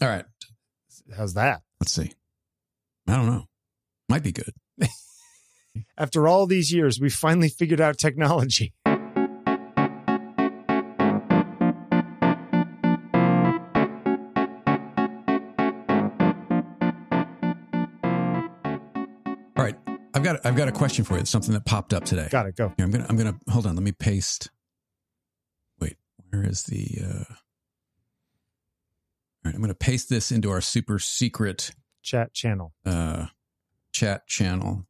All right. How's that? Let's see. I don't know. Might be good. After all these years, we finally figured out technology. All right. I've got I've got a question for you. It's something that popped up today. Got it. Go. Here, I'm gonna I'm gonna hold on. Let me paste. Wait, where is the? uh right, I'm gonna paste this into our super secret Chat channel. uh chat channel.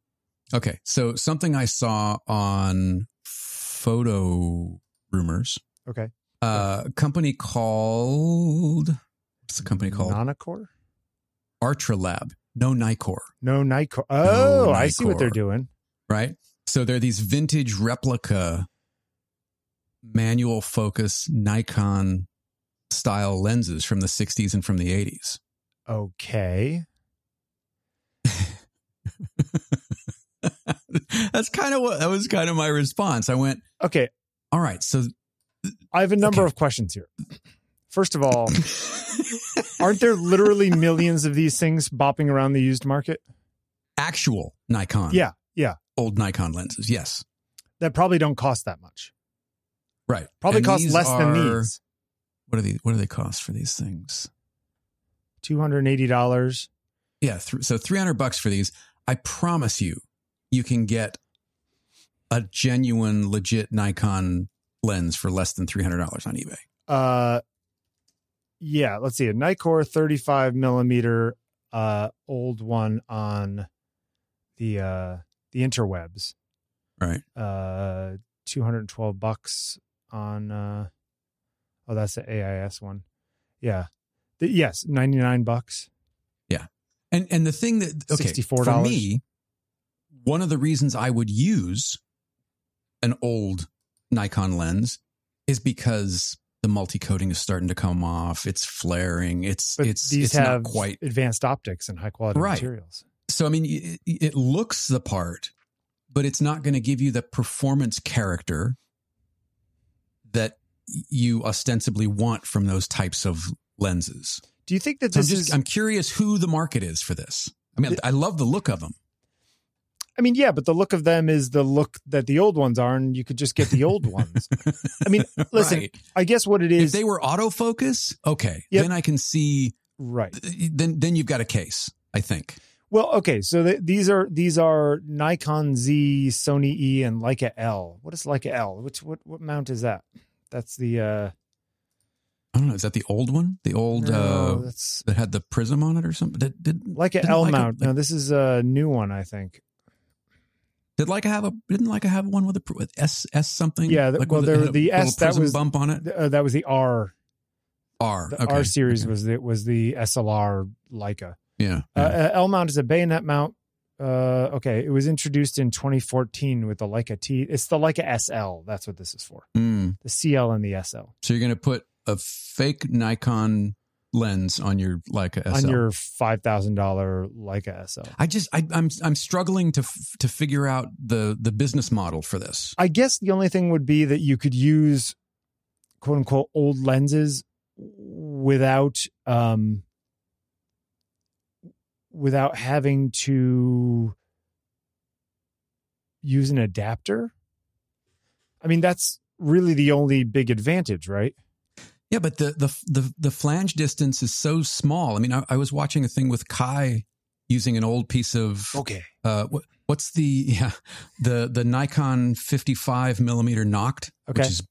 Okay, so something I saw on Photo Rumors. Okay. Uh, a company called what's the company called? Nonikkor? Artralab. Nonikkor. No Nicor. Oh, No I see what they're doing. right? So they're these vintage replica manual focus Nikon style lenses from the 60s and from the 80s. Okay. That's kind of what that was kind of my response. I went, Okay. all right, so I have a number Okay. of questions here. First of all, aren't there literally millions of these things bopping around the used market? actual Nikon, Yeah. Yeah. old Nikon lenses, yes, That probably don't cost that much. right, Probably And cost less than these. What are these? What do they cost for these things? $280. Yeah, th- so 300 bucks for these. I promise you, you can get a genuine, legit Nikon lens for less than $300 on eBay. Uh, yeah, let's see. A Nikkor 35 millimeter, uh, old one on the, uh, the interwebs. Right. Uh, 212 bucks on, uh, oh, that's the AIS one. Yeah. The, yes, 99 bucks. Yeah. And and the thing that okay, $64. for me, one of the reasons I would use an old Nikon lens is because the multi-coating is starting to come off. It's flaring. It's But it's these it's have not quite advanced optics and high quality Right. materials. so. I mean, it, it looks the part, but it's not going to give you the performance character that you ostensibly want from those types of lenses. Do you think that So I'm just is, I'm curious who the market is for this. I mean, I love the look of them. I mean, yeah, but the look of them is the look that the old ones are, and you could just get the old ones. I mean, listen, Right. I guess what it is. If they were autofocus, okay, Yep. then I can see. right. Uh, then then you've got a case. I think. Well, okay, so th- these are these are Nikon Z, Sony E, and Leica L. What is Leica L? Which what what mount is that? That's the uh I don't know. Is that the old one? The old no, uh, that's that had the prism on it or something? Did did Leica didn't L mount. No, this is a new one, I think. did Leica have a? Didn't Leica have one with a with S S something? Yeah, like well, there- the S, that was- bump on it. Uh, that was the R. R. The okay. R series okay. was the was the SLR Leica. yeah. Uh, yeah. uh, L mount is a bayonet mount. Uh, okay, it was introduced in 2014 with the Leica T. It's the Leica SL. That's what this is for. Mm. The CL and the SL So you're going to put a fake Nikon lens on your Leica SL. on your five thousand dollar Leica SL. I just I, I'm I'm struggling to f- to figure out the the business model for this. I guess the only thing would be that you could use quote unquote old lenses without um without having to use an adapter. I mean that's really the only big advantage, right? Yeah, but the the the the flange distance is so small. I mean, I, I was watching a thing with Kai using an old piece of Okay. uh what, what's the yeah the the Nikon 55 millimeter Noct, Okay. which is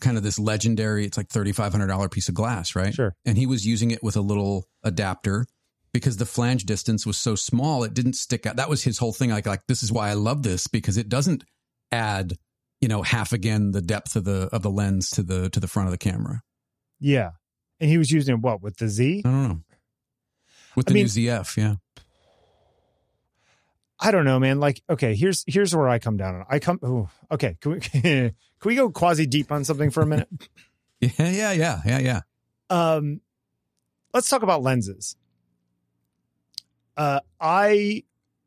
kind of this legendary. It's like thirty five hundred dollar piece of glass, right? Sure. And he was using it with a little adapter because the flange distance was so small, it didn't stick out. That was his whole thing. Like like this is why I love this because it doesn't add you know half again the depth of the of the lens to the to the front of the camera. Yeah. And he was using what with the Z? I don't know. With I the mean- new ZF, yeah. I don't know, man. Like, okay, here's here's where I come down on. I come. Ooh, okay, can we can we go quasi deep on something for a minute? Yeah, yeah, yeah, yeah, yeah. um, let's talk about lenses. Uh, I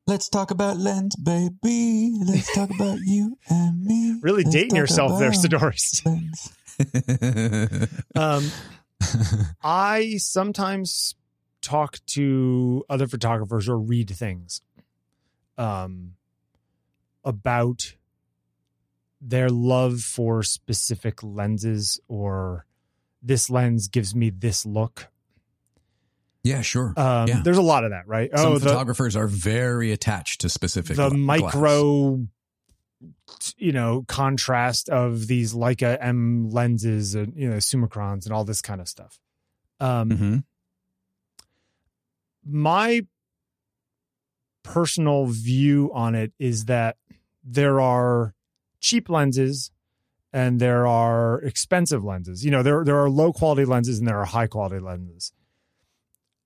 Let's talk about lens, baby. Let's talk about you and me. really Let's dating yourself there, Sidoris. Um, I sometimes talk to other photographers or read things um, about their love for specific lenses or this lens gives me this look. Yeah, sure. Um, Yeah. There's a lot of that, right? Some oh, the, photographers are very attached to specific the gla- micro, you know, contrast of these Leica M lenses and, you know, Summicrons and all this kind of stuff. Um. Mhm. my personal view on it is that there are cheap lenses and there are expensive lenses. You know, there there are low quality lenses and there are high quality lenses.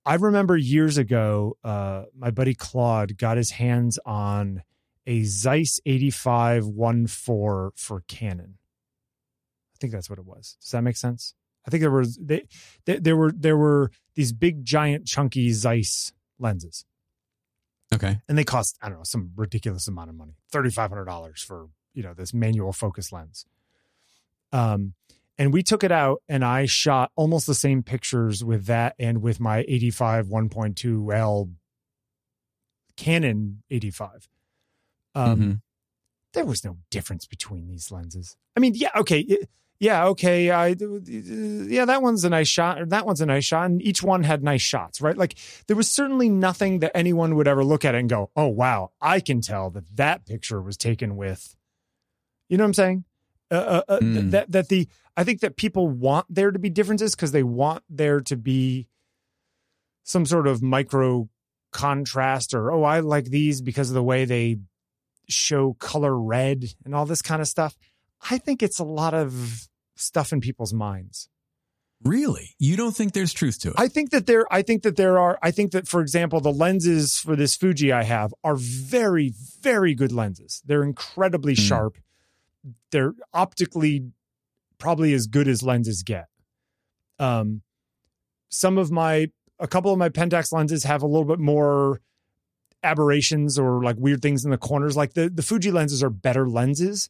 I remember years ago, uh, my buddy Claude got his hands on a Zeiss 85 1.4 for Canon. I think that's what it was. Does that make sense? I think there was they, they there were there were these big giant chunky Zeiss lenses Okay. and they cost I don't know some ridiculous amount of money thirty five hundred dollars for you know this manual focus lens. Um, and we took it out and I shot almost the same pictures with that and with my eighty five one point two L Canon eighty five. Um, Mhm. there was no difference between these lenses. I mean, yeah, okay, yeah, okay, I, yeah, that one's a nice shot, or that one's a nice shot, and each one had nice shots, right? Like there was certainly nothing that anyone would ever look at it and go, "Oh, wow, I can tell that that picture was taken with," you know what I'm saying? Uh, uh, Mm. that that the I think that people want there to be differences because they want there to be some sort of micro contrast or oh I like these because of the way they show color red and all this kind of stuff. I think it's a lot of stuff in people's minds. Really? You don't think there's truth to it? I think that there I think that there are I think that for example the lenses for this Fuji I have are very very good lenses. They're incredibly Hmm. sharp. They're optically probably as good as lenses get. Um some of my a couple of my Pentax lenses have a little bit more aberrations or like weird things in the corners like the the Fuji lenses are better lenses.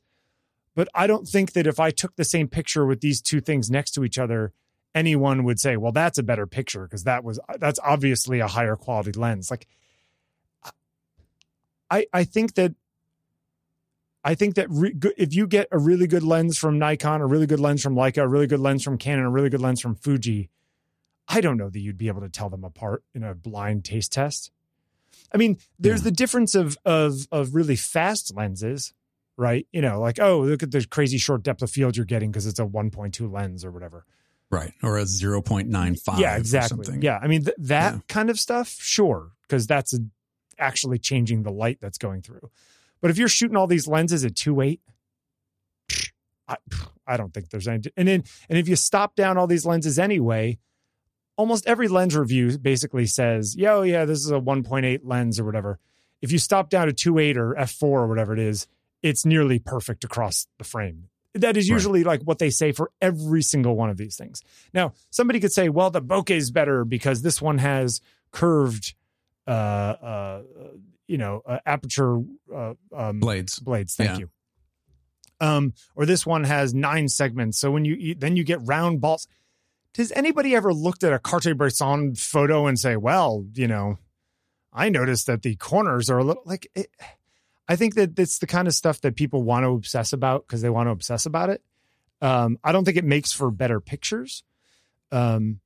But I don't think that if I took the same picture with these two things next to each other anyone would say, well, that's a better picture because that was that's obviously a higher quality lens. Like, I I think that I think that re, if you get a really good lens from Nikon, a really good lens from Leica, a really good lens from Canon, a really good lens from Fuji, I don't know that you'd be able to tell them apart in a blind taste test. I mean, there's Yeah. the difference of of of really fast lenses, right? You know, like oh, look at the crazy short depth of field you're getting because it's a 1.2 lens or whatever. right. Or a 0.95 yeah or exactly something. yeah i mean th- that Yeah. kind of stuff sure because that's a, actually changing the light that's going through but if you're shooting all these lenses at 2.8 I, I don't think there's any and then and if you stop down all these lenses anyway almost every lens review basically says yo yeah this is a 1.8 lens or whatever. If you stop down to 2.8 or f4 or whatever it is it's nearly perfect across the frame. That is Right. usually like what they say for every single one of these things. Now, somebody could say, well, the bokeh is better because this one has curved, uh, uh, you know, uh, aperture uh, um, Blades. blades. Thank Yeah. you. Um, or this one has nine segments. So when you eat, then you get round balls. Does anybody ever looked at a Cartier-Bresson photo and say, well, you know, I noticed that the corners are a little like it, I think that it's the kind of stuff that people want to obsess about because they want to obsess about it. Um, I don't think it makes for better pictures. Um,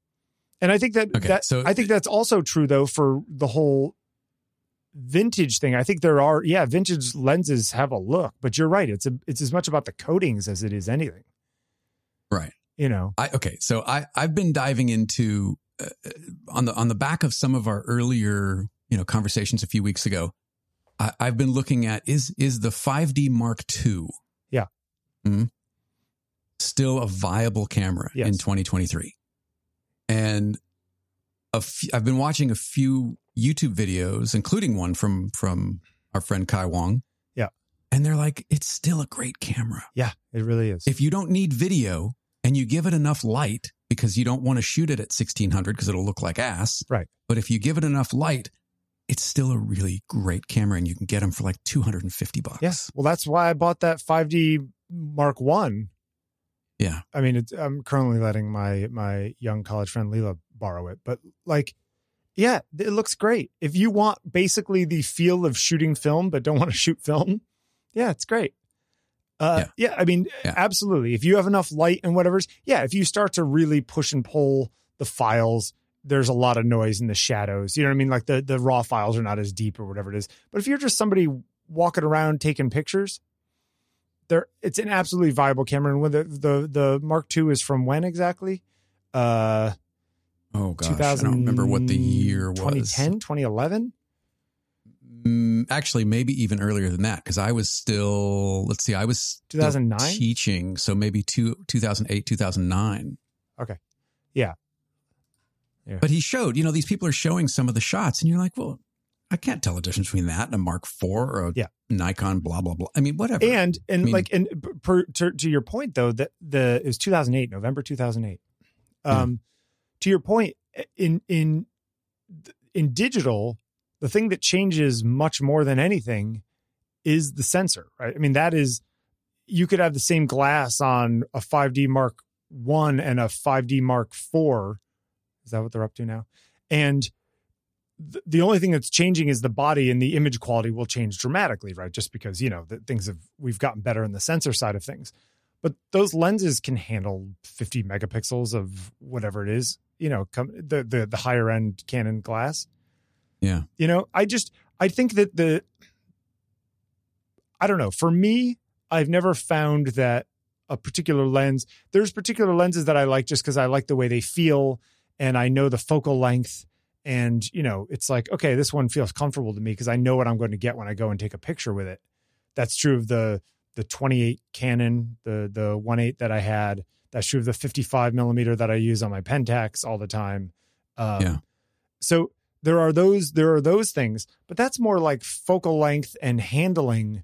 and I think that Okay, that so- I think that's also true though for the whole vintage thing. I think there are yeah, vintage lenses have a look, but you're right. It's a it's as much about the coatings as it is anything. Right. You know. I okay, so I I've been diving into uh, uh, on the on the back of some of our earlier you know conversations a few weeks ago. I, I've been looking at is is the 5D Mark II, Yeah. Mm-hmm, still a viable camera Yes. in 2023, and a f- I've been watching a few YouTube videos, including one from from our friend Kai Wong. Yeah. and they're like, it's still a great camera Yeah, it really is. if you don't need video and you give it enough light because you don't want to shoot it at 1600 because it'll look like ass. Right. But if you give it enough light, it's still a really great camera and you can get them for like 250 bucks. Yes. Well, that's why I bought that 5D Mark One Yeah. I mean, it's, I'm currently letting my my young college friend Leela borrow it, but like, yeah, it looks great. If you want basically the feel of shooting film but don't want to shoot film, yeah, it's great. Uh, yeah. yeah I mean, yeah. absolutely. If you have enough light and whatever's, yeah, if you start to really push and pull the files, there's a lot of noise in the shadows. You know what I mean? Like the the raw files are not as deep or whatever it is. But if you're just somebody walking around taking pictures, there it's an absolutely viable camera. And when the the the Mark II is from when exactly? Uh oh gosh, I don't remember what the year was. 2010, 2011? Mm, actually, maybe even earlier than that because I was still let's see, I was 2009 teaching, so maybe two, 2008, 2009. Okay, yeah. yeah. But he showed, you know, these people are showing some of the shots, and you're like, well, I can't tell a difference between that and a Mark IV or a yeah. Nikon, blah blah blah. I mean, whatever. And and I mean, like and per, to, to, your point though, that the it was 2008, November 2008. Um. To your point, in in in digital, the thing that changes much more than anything is the sensor, right? I mean, that is you could have the same glass on a 5D Mark One and a 5D Mark Four. Is that what they're up to now? And the only thing that's changing is the body and the image quality will change dramatically, right? Just because, you know, that things have, we've gotten better in the sensor side of things. But those lenses can handle 50 megapixels of whatever it is, you know, come the, the, the higher end Canon glass. Yeah. You know, I just, I think that the, I don't know, for me, I've never found that a particular lens, there's particular lenses that I like just because I like the way they feel and I know the focal length and you know it's like okay this one feels comfortable to me because i know what i'm going to get when i go and take a picture with it that's true of the the 28 canon the the 1.8 that i had that's true of the 55 millimeter that i use on my pentax all the time um, yeah so there are those there are those things but that's more like focal length and handling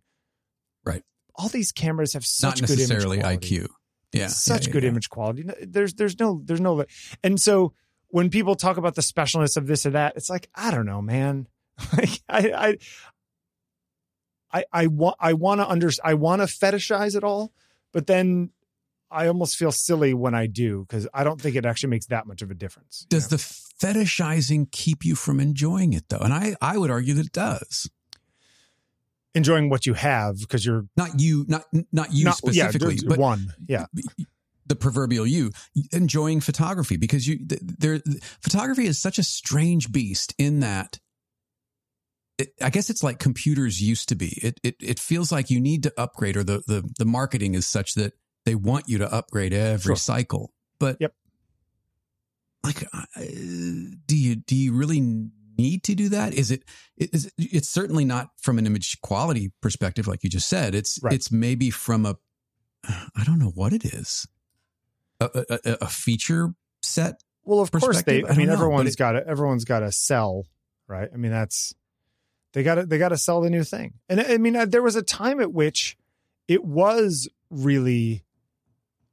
right all these cameras have such not necessarily good image quality. iq yeah such yeah, yeah, good yeah. image quality there's there's no there's no and so when people talk about the specialness of this or that, it's like, I don't know, man. like I, I, I, I want, I want to under, I want to fetishize it all, but then I almost feel silly when I do because I don't think it actually makes that much of a difference. Does know? the fetishizing keep you from enjoying it though? And I, I would argue that it does. Enjoying what you have because you're not you, not not you not, specifically, yeah, but one, yeah the proverbial you enjoying photography because you there photography is such a strange beast in that it, I guess it's like computers used to be. It, it it feels like you need to upgrade, or the the the marketing is such that they want you to upgrade every sure. cycle. But yep, like, uh, do you do you really need to do that? Is it is it's certainly not from an image quality perspective, like you just said. It's right. it's maybe from a I don't know what it is a, a, a feature set. Well, of course they. I, I mean, know, everyone's got to everyone's got to sell, right? I mean, that's they got to they got to sell the new thing. And I mean, uh, there was a time at which it was really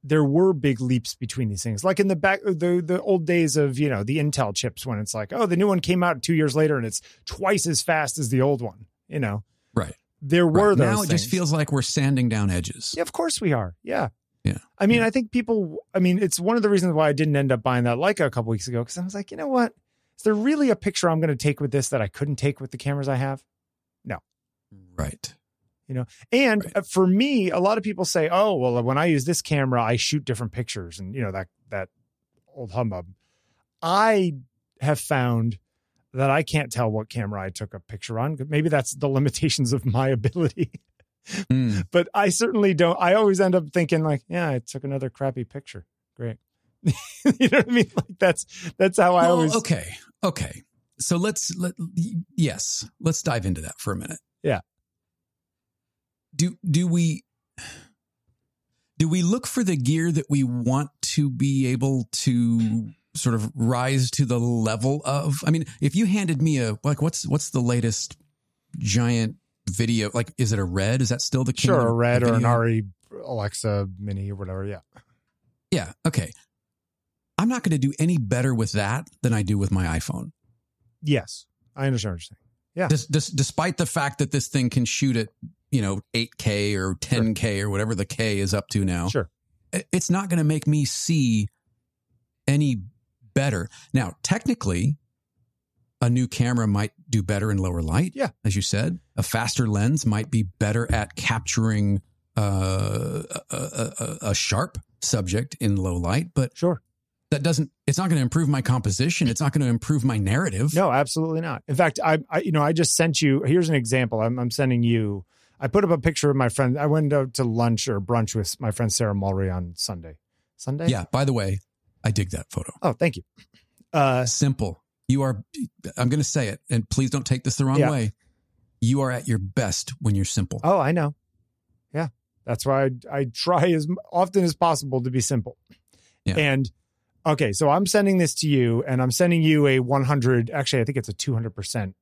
there were big leaps between these things. Like in the back the the old days of, you know, the Intel chips when it's like, oh, the new one came out 2 years later and it's twice as fast as the old one, you know. Right. There were right. those Now it just feels like we're sanding down edges. Yeah, of course we are. Yeah. Yeah. I mean, yeah. I think people, I mean, it's one of the reasons why I didn't end up buying that Leica a couple weeks ago because I was like, you know what? Is there really a picture I'm going to take with this that I couldn't take with the cameras I have? No. Right. You know, and right. for me, a lot of people say, oh, well, when I use this camera, I shoot different pictures and, you know, that, that old humbug. I have found that I can't tell what camera I took a picture on. Maybe that's the limitations of my ability. Mm. But I certainly don't. I always end up thinking like, yeah, I took another crappy picture. Great. you know what I mean? Like that's that's how I always. Okay. Okay. So let's let yes, let's dive into that for a minute. Yeah. Do do we do we look for the gear that we want to be able to sort of rise to the level of? I mean, if you handed me a like what's what's the latest giant video? Like is it a red? Is that still the king? sure a red or an ARRI alexa mini or whatever yeah. Yeah okay. I'm not going to do any better with that than i do with my iphone. Yes i understand what you're saying yeah this, this, despite the fact that this thing can shoot at you know 8k or 10k sure. or whatever the k is up to now sure it's not going to make me see any better. Now, technically, a new camera might do better in lower light. Yeah. As you said, a faster lens might be better at capturing uh, a, a, a sharp subject in low light, but Sure. That doesn't, it's not going to improve my composition. It's not going to improve my narrative. No, absolutely not. In fact, I, I you know, I just sent you. Here's an example. I'm, I'm sending you. I put up a picture of my friend. I went out to lunch or brunch with my friend Sarah Mulry on Sunday. Sunday. Yeah. By the way, I dig that photo. Oh, thank you. Uh, Simple. You are, I'm going to say it, and please don't take this the wrong Yeah. way. You are at your best when you're simple. oh, I know. Yeah, that's why I, I try as often as possible to be simple. Yeah. And okay, so I'm sending this to you, and I'm sending you a 100. Actually, I think it's a 200 percent,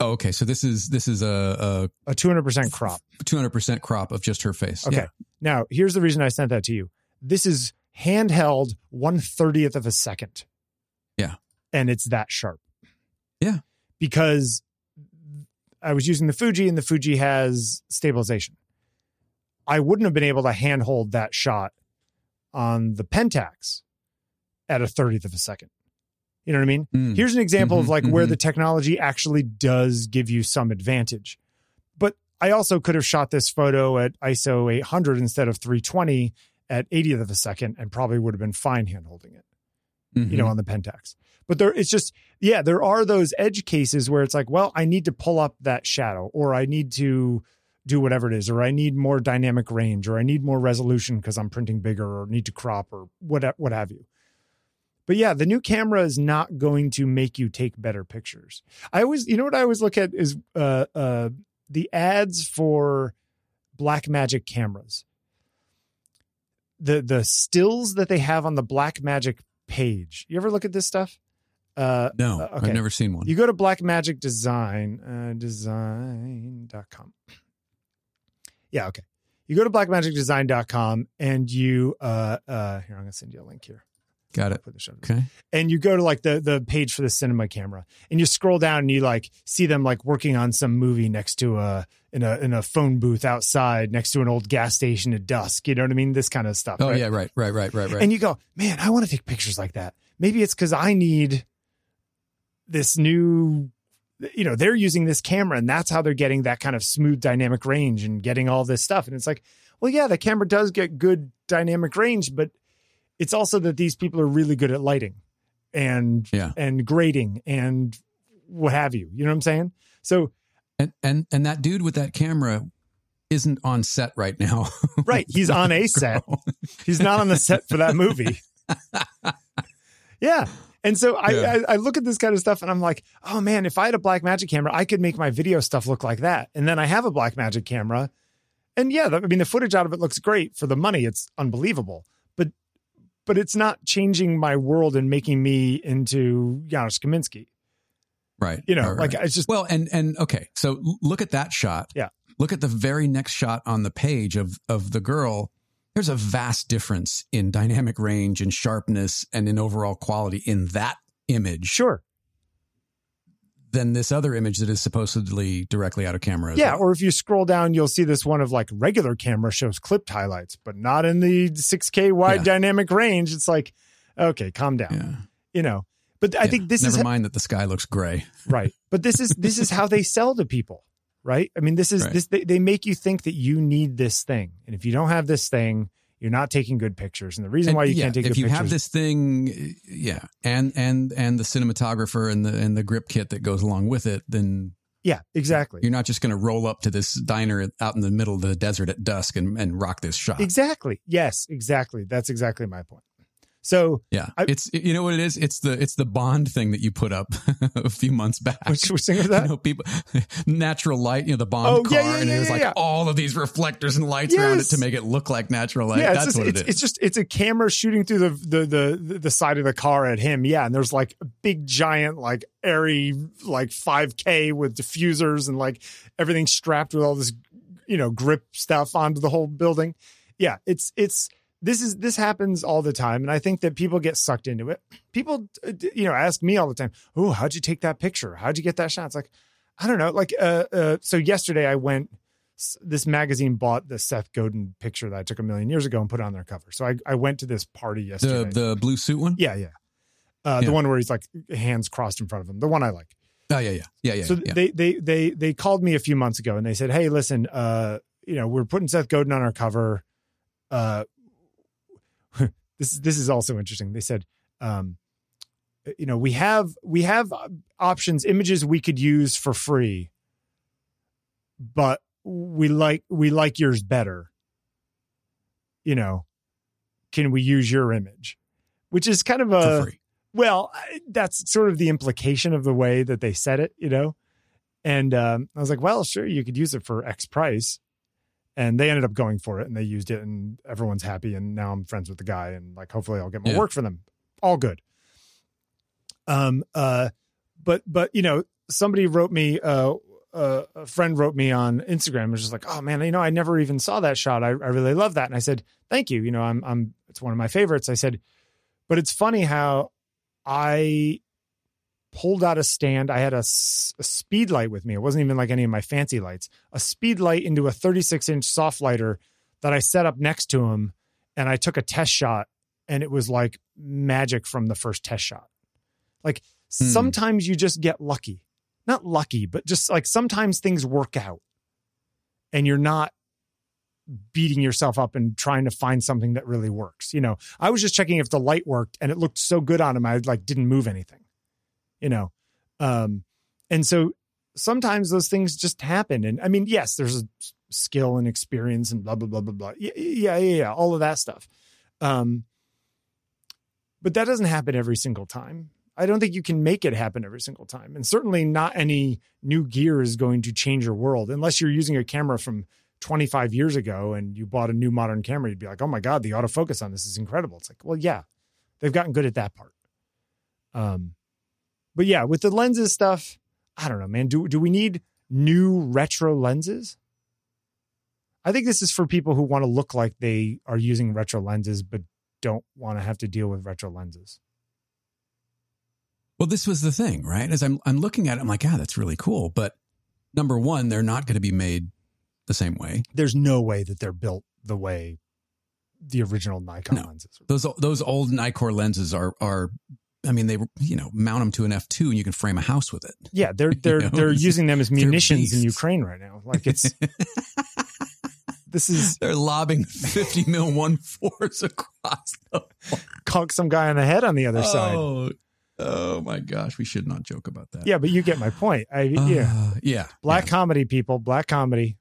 Oh, okay. So this is, this is a, a 200 percent crop. 200% crop of just her face. Okay. Yeah. Now, here's the reason I sent that to you. This is handheld one thirtieth of a second. Yeah. And it's that sharp. Yeah. Because I was using the Fuji and the Fuji has stabilization. I wouldn't have been able to handhold that shot on the Pentax at a 30th of a second. You know what I mean? Mm. Here's an example of Mhm, like where mhm. the technology actually does give you some advantage. But I also could have shot this photo at ISO 800 instead of 320 at 80th of a second and probably would have been fine hand holding it, you know, Mhm. on the Pentax. But there, it's just, yeah, there are those edge cases where it's like, well, I need to pull up that shadow or I need to do whatever it is, or I need more dynamic range, or I need more resolution because I'm printing bigger, or need to crop, or what what have you. But yeah, the new camera is not going to make you take better pictures. I always, you know, what I always look at is uh, uh, the ads for Blackmagic cameras. The the stills that they have on the Blackmagic page. You ever look at this stuff? Uh, No, Uh, okay. I've never seen one. you go to Blackmagic Design, uh, design.com. Yeah, okay. You go to blackmagicdesign.com and you, uh, uh, here, I'm going to send you a link here. Got it. put the show. Okay. And you go to like the, the page for the cinema camera and you scroll down and you like see them like working on some movie next to a, in a, in a phone booth outside next to an old gas station at dusk. You know what I mean? This kind of stuff. Oh, right? yeah. Right, right, right, right, right. And you go, man, I want to take pictures like that. Maybe it's because I need this new, you know, they're using this camera and that's how they're getting that kind of smooth dynamic range and getting all this stuff. And it's like, well, yeah, the camera does get good dynamic range, but it's also that these people are really good at lighting and Yeah. and grading and what have you. You know what I'm saying? So and, and, and that dude with that camera isn't on set right now. right, he's on a set. He's not on the set for that movie. yeah. And so I, Yeah. I I look at this kind of stuff and I'm like, oh man, if I had a Blackmagic camera, I could make my video stuff look like that. And then I have a Blackmagic camera. And yeah, I mean the footage out of it looks great for the money. It's unbelievable. But it's not changing my world and making me into Janusz Kaminski. right. You know, right, like right. it's just Well, and and okay, so look at that shot. Yeah. Look at the very next shot on the page of of the girl. There's a vast difference in dynamic range and sharpness and in overall quality in that image sure. Than this other image that is supposedly directly out of camera. Yeah, well. or if you scroll down, you'll see this one of like regular camera shows clipped highlights, but not in the 6K wide Yeah. dynamic range. It's like, okay, calm down. yeah. You know. But I Yeah. think this Never is Never mind that the sky looks gray. right. But this is this is how they sell to people, right? I mean, this is Right. this they, they make you think that you need this thing. And if you don't have this thing, you're not taking good pictures. And the reason And why you yeah, can't take good pictures. if you pictures have this thing, yeah, and and and the cinematographer and the and the grip kit that goes along with it, then Yeah, exactly. you're not just going to roll up to this diner out in the middle of the desert at dusk and, and rock this shot. Exactly. Yes, exactly. That's exactly my point. So Yeah, I- it's you know what it is. It's the it's the Bond thing that you put up a few months back. which was that? You know, people natural light. You know, the Bond Oh, car, yeah, yeah, and yeah, there's yeah, like all of these reflectors and lights around it to make it look like natural light. yeah, it's That's just, what it's, it is. it's just it's a camera shooting through the, the the the side of the car at him. Yeah, and there's like a big giant like ARRI like 5K with diffusers and like everything strapped with all this you know grip stuff onto the whole building. Yeah, it's it's this is this happens all the time, and I think that people get sucked into it. People you know ask me all the time, "Oh, how'd you take that picture? How'd you get that shot?" It's like I don't know. Like uh, uh so yesterday I went this magazine bought the Seth Godin picture that I took a million years ago and put it on their cover. So I, I went to this party The yesterday. the blue suit one. yeah, yeah. Uh, Yeah. The one where he's like hands crossed in front of him. The one I like. Oh yeah, yeah, yeah, yeah. so yeah. they they they they called me a few months ago and they said, "Hey, listen, uh, you know, we're putting Seth Godin on our cover. Uh, this this is also interesting. They said, um, you know, we have we have options, images we could use for free, but we like we like yours better. You know, can we use your image? Which is kind of a for free. well, that's sort of the implication of the way that they said it, you know? And um, I was like, well, sure, you could use it for X price. And they ended up going for it and they used it and everyone's happy. And now I'm friends with the guy and like, hopefully I'll get more Yeah. work for them. All good. Um, uh, but, but, you know, somebody wrote me, uh, uh, a friend wrote me on Instagram and was just like, oh man, you know, I never even saw that shot. I, I really love that. And I said, thank you. You know, I'm, I'm, it's one of my favorites. I said, but it's funny how I pulled out a stand. I had a, s- a speed light with me. It wasn't even like any of my fancy lights. A speed light into a 36 inch Softlighter that I set up next to him, and I took a test shot, and it was like magic from the first test shot. Like Hmm. sometimes you just get lucky, not lucky, but just like sometimes things work out, and you're not beating yourself up and trying to find something that really works. You know, I was just checking if the light worked and it looked so good on him I like didn't move anything. You know. Um and so sometimes those things just happen and I mean, yes, there's a skill and experience and blah blah blah blah blah. Yeah, yeah, yeah, yeah, all of that stuff. Um but that doesn't happen every single time. I don't think you can make it happen every single time. And certainly not any new gear is going to change your world unless you're using a camera from 25 years ago and you bought a new modern camera, you'd be like, oh my God, the autofocus on this is incredible. It's like, well, yeah, they've gotten good at that part. Um, but yeah, with the lenses stuff, I don't know, man. Do do we need new retro lenses? I think this is for people who want to look like they are using retro lenses, but don't want to have to deal with retro lenses. Well, this was the thing, right? As I'm I'm looking at it, I'm like, yeah, that's really cool. But number one, they're not going to be made the same way. There's no way that they're built the way the original Nikon No. lenses. Those those old Nikkor lenses are are. I mean, they you know mount them to an f two and you can frame a house with it. Yeah, they're they're know, they're using them as munitions in. Ukraine right now. Like it's this is They're lobbing fifty mil one fours across. The conk some guy on the head on the other side. oh, oh my gosh, we should not joke about that. Yeah, but you get my point. I yeah. Uh, yeah, Black comedy people, black comedy.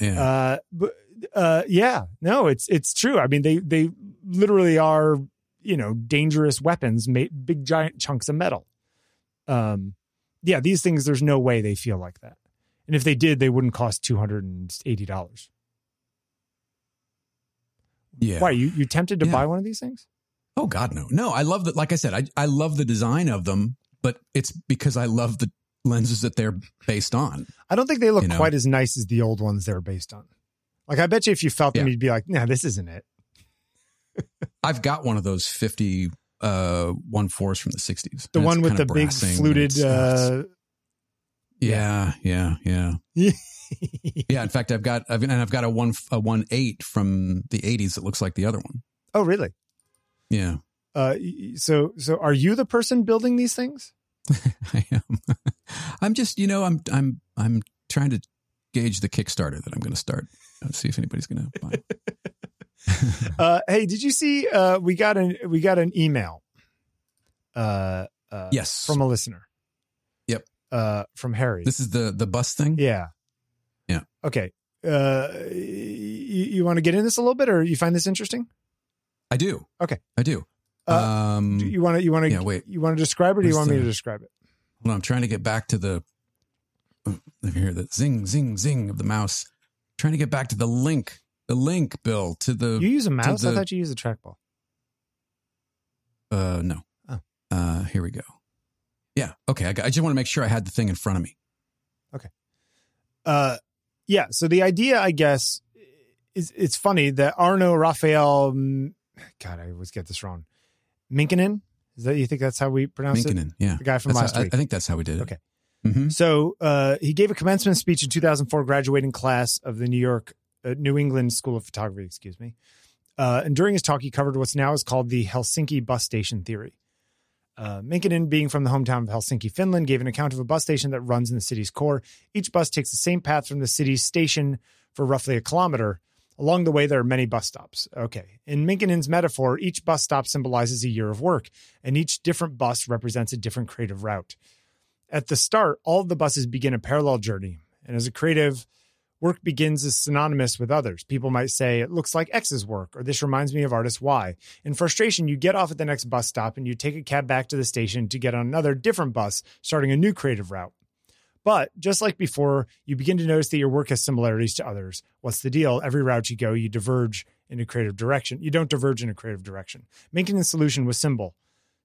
Yeah, yeah. Uh but uh yeah, no, it's it's true. I mean they they literally are, you know, dangerous weapons made big giant chunks of metal. Um yeah, these things there's no way they feel like that. And if they did, they wouldn't cost $280. yeah. Why, you you tempted to Yeah. buy one of these things? Oh God, no, no. I love that. Like I said, I I love the design of them, but it's because I love the lenses that they're based on. I don't think they look You know? quite as nice as the old ones they're based on. Like I bet you if you felt them, Yeah. you'd be like, nah, this isn't it. I've got one of those fifty uh one fours from the sixties. The one with the big fluted uh yeah, yeah, yeah. Yeah, in fact, I've got I've and I've got a one a one eight from the eighties that looks like the other one. Oh, really? Yeah, Uh so so are you the person building these things? I am. I'm just you know I'm I'm I'm trying to gauge the Kickstarter that I'm going to start. Let's see if anybody's going to buy. Uh hey, did you see uh we got an we got an email uh uh Yes. from a listener. Yep. Uh from Harry. This is the the bus thing. yeah. Yeah. Okay. Uh you, you want to get in this a little bit or you find this interesting? I do. Okay. I do. Um, Do you want to you want to yeah, wait. you want to describe it or do you want me to describe it? Hold on, I'm trying to get back to the. oh, Let me hear the zing, zing, zing of the mouse. trying to get back to the link, the link, Bill, to the. You use a mouse? I thought you used a trackball. uh, no. Oh. Uh, here we go. Yeah. Okay. I, got, I just want to make sure I had the thing in front of me. Okay. Uh, yeah. So the idea, I guess, is it's funny that Arno Rafael. God, I always get this wrong. Minkkinen. Is that you think that's how we pronounce it? Minkkinen. Yeah. The guy from That's last how- week. I think that's how we did it. Okay. Mhm. So uh, he gave a commencement speech in 2004, graduating class of the New York, uh, New England School of Photography. Excuse me. Uh, and during his talk, he covered what's now is called the Helsinki bus station theory. Uh, Minkkinen, being from the hometown of Helsinki, Finland, gave an account of a bus station that runs in the city's core. Each bus takes the same path from the city's station for roughly a kilometer. Along the way, there are many bus stops. Okay. In Minkkinen's metaphor, each bus stop symbolizes a year of work, and each different bus represents a different creative route. At the start, all of the buses begin a parallel journey. And as a creative, work begins as synonymous with others. People might say, it looks like X's work, or this reminds me of artist Y. In frustration, you get off at the next bus stop and you take a cab back to the station to get on another different bus, starting a new creative route. But just like before, you begin to notice that your work has similarities to others. What's the deal? Every route you go, you diverge in a creative direction. You don't diverge in a creative direction. Minkkinen's solution was simple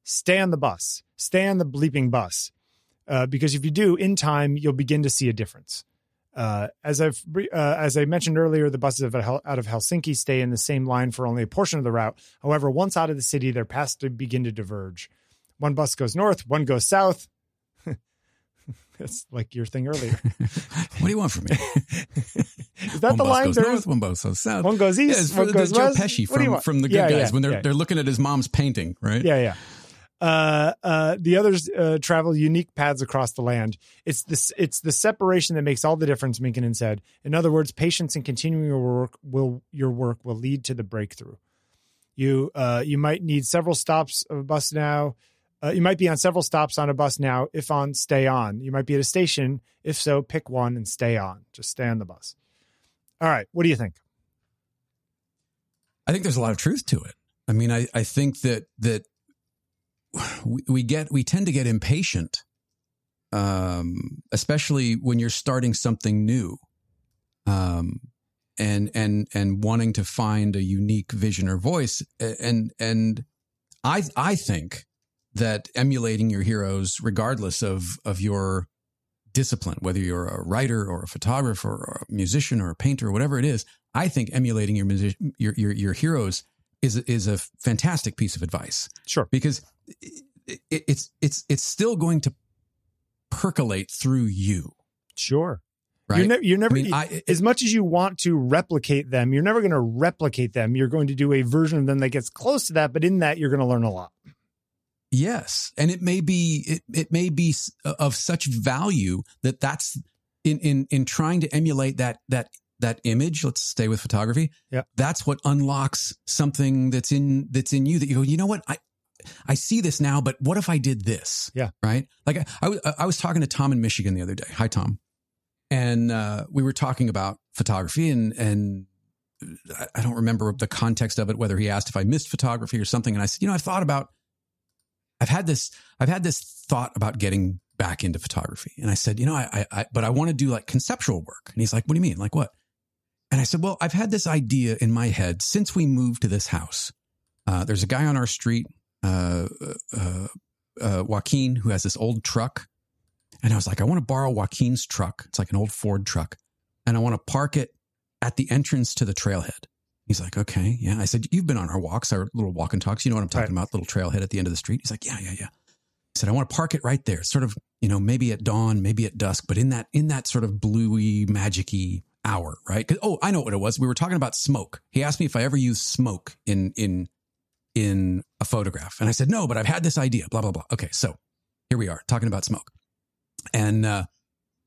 stay on the bus, stay on the bleeping bus. Uh, because if you do, in time, you'll begin to see a difference. Uh, as I've uh, as I mentioned earlier, the buses out of Helsinki stay in the same line for only a portion of the route. However, once out of the city, their paths to begin to diverge. One bus goes north, one goes south. That's like your thing earlier. what do you want from me? Is that one the line? goes north, one bus goes south. one goes yeah, east, it's one goes Joe west. Pesci from, from the Good Yeah, Guys yeah, when they're yeah. they're looking at his mom's painting, right? Yeah, yeah. Uh, uh, the others uh, travel unique paths across the land. It's this. It's the separation that makes all the difference. Minkkinen said. In other words, patience and continuing your work will your work will lead to the breakthrough. You uh, you might need several stops of a bus now. You might be on several stops on a bus now. If on, stay on. You might be at a station. If so, pick one and stay on. Just stay on the bus. All right. What do you think? I think there's a lot of truth to it. I mean, I, I think that that we, we get we tend to get impatient, um, especially when you're starting something new, um, and and and wanting to find a unique vision or voice. And and I I think that emulating your heroes, regardless of of your discipline, whether you're a writer or a photographer or a musician or a painter or whatever it is, I think emulating your your, your your heroes is is a fantastic piece of advice Sure. because it, it, it's it's it's still going to percolate through you, Sure. right? You're, ne- you're never. I mean, I, as much as you want to replicate them, you're never going to replicate them. You're going to do a version of them that gets close to that, but in that, you're going to learn a lot. Yes, and it may be it, it may be of such value that that's in in in trying to emulate that that that image. Let's stay with photography. Yeah. that's what unlocks something that's in that's in you that you go. You know what I. I see this now, but what if I did this? Yeah. Right. Like I, I, was- I was talking to Tom in Michigan the other day. Hi, Tom. And uh, we were talking about photography and, and I- I don't remember the context of it, whether he asked if I missed photography or something. And I said, you know, I've thought about I've had this I've had this thought about getting back into photography. And I said, you know, I, I, I but I want to do like conceptual work. And he's like, what do you mean? Like what? And I said, well, I've had this idea in my head since we moved to this house. Uh, there's a guy on our street, uh, uh, uh, Joaquin, who has this old truck. And I was like, I want to borrow Joaquin's truck. It's like an old Ford truck. And I want to park it at the entrance to the trailhead. He's like, okay, yeah. I said, you've been on our walks, our little walk and talks. You know what I'm talking Right. about? Little trailhead at the end of the street. He's like, yeah, yeah, yeah. I said, I want to park it right there. Sort of, you know, maybe at dawn, maybe at dusk, but in that, in that sort of bluey, magicy hour, right? oh, I know what it was. We were talking about smoke. He asked me if I ever use smoke in, in, in a photograph. And I said, no, but I've had this idea, blah, blah, blah. Okay. So here we are talking about smoke. And, uh,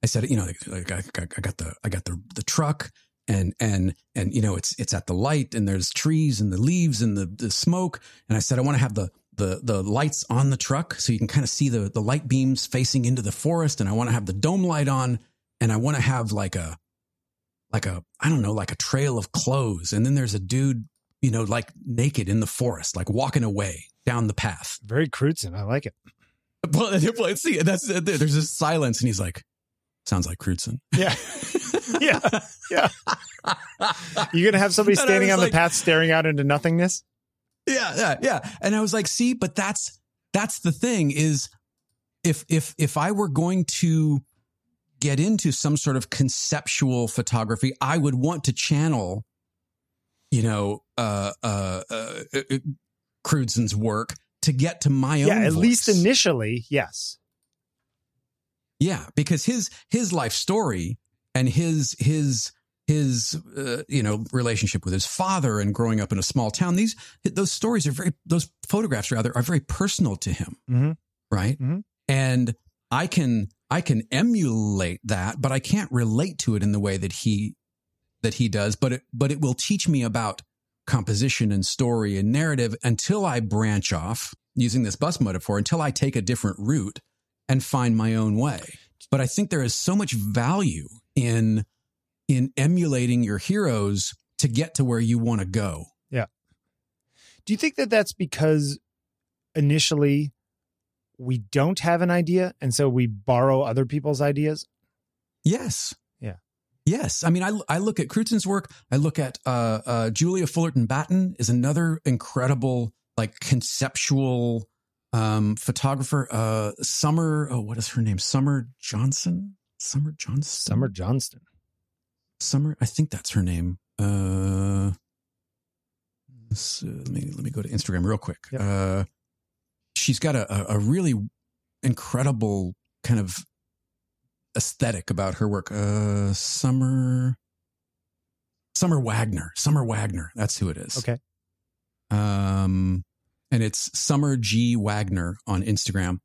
I said, you know, like I I got the, I got the, the truck and, and, and, you know, it's, it's at the light and there's trees and the leaves and the, the smoke. And I said, I want to have the, the, the lights on the truck so you can kind of see the, the light beams facing into the forest. And I want to have the dome light on and I want to have like a, like a, I don't know, like a trail of clothes. And then there's a dude, you know, like naked in the forest, like walking away down the path. Very Crewdson. I like it. Well, let's see. That's uh, there's this silence, and he's like, "Sounds like Crewdson." Yeah. yeah. Yeah. You're to have somebody standing on like- the path staring out into nothingness? Yeah, yeah, yeah. And I was like, "See, but that's that's the thing is, if if if I were going to get into some sort of conceptual photography, I would want to channel, you know, uh, uh, uh, uh Crewdson's work to get to my own. Yeah. At least initially, yes. Yeah, because his his life story and his his his uh, you know relationship with his father and growing up in a small town these those stories are very those photographs rather are very personal to him Mhm. right Mhm. and i can i can emulate that but i can't relate to it in the way that he that he does but it but it will teach me about composition and story and narrative until i branch off using this bus metaphor until i take a different route and find my own way but i think there is so much value in in emulating your heroes to get to where you want to go. Yeah. Do you think that that's because initially we don't have an idea and so we borrow other people's ideas? Yes. Yeah. Yes. I mean, I, I look at Crewdson's work. I look at uh, uh, Julia Fullerton Batten is another incredible, like conceptual um, photographer. Uh, Summer, oh, what is her name? Summer Johnson? Summer Johnson? Summer Johnston. Summer, I think that's her name. Uh, so let me let me go to Instagram real quick. Yep. Uh, she's got a, a really incredible kind of aesthetic about her work. Uh, Summer, Summer Wagner, Summer Wagner. That's who it is. Okay. Um, and it's Summer G Wagner on Instagram.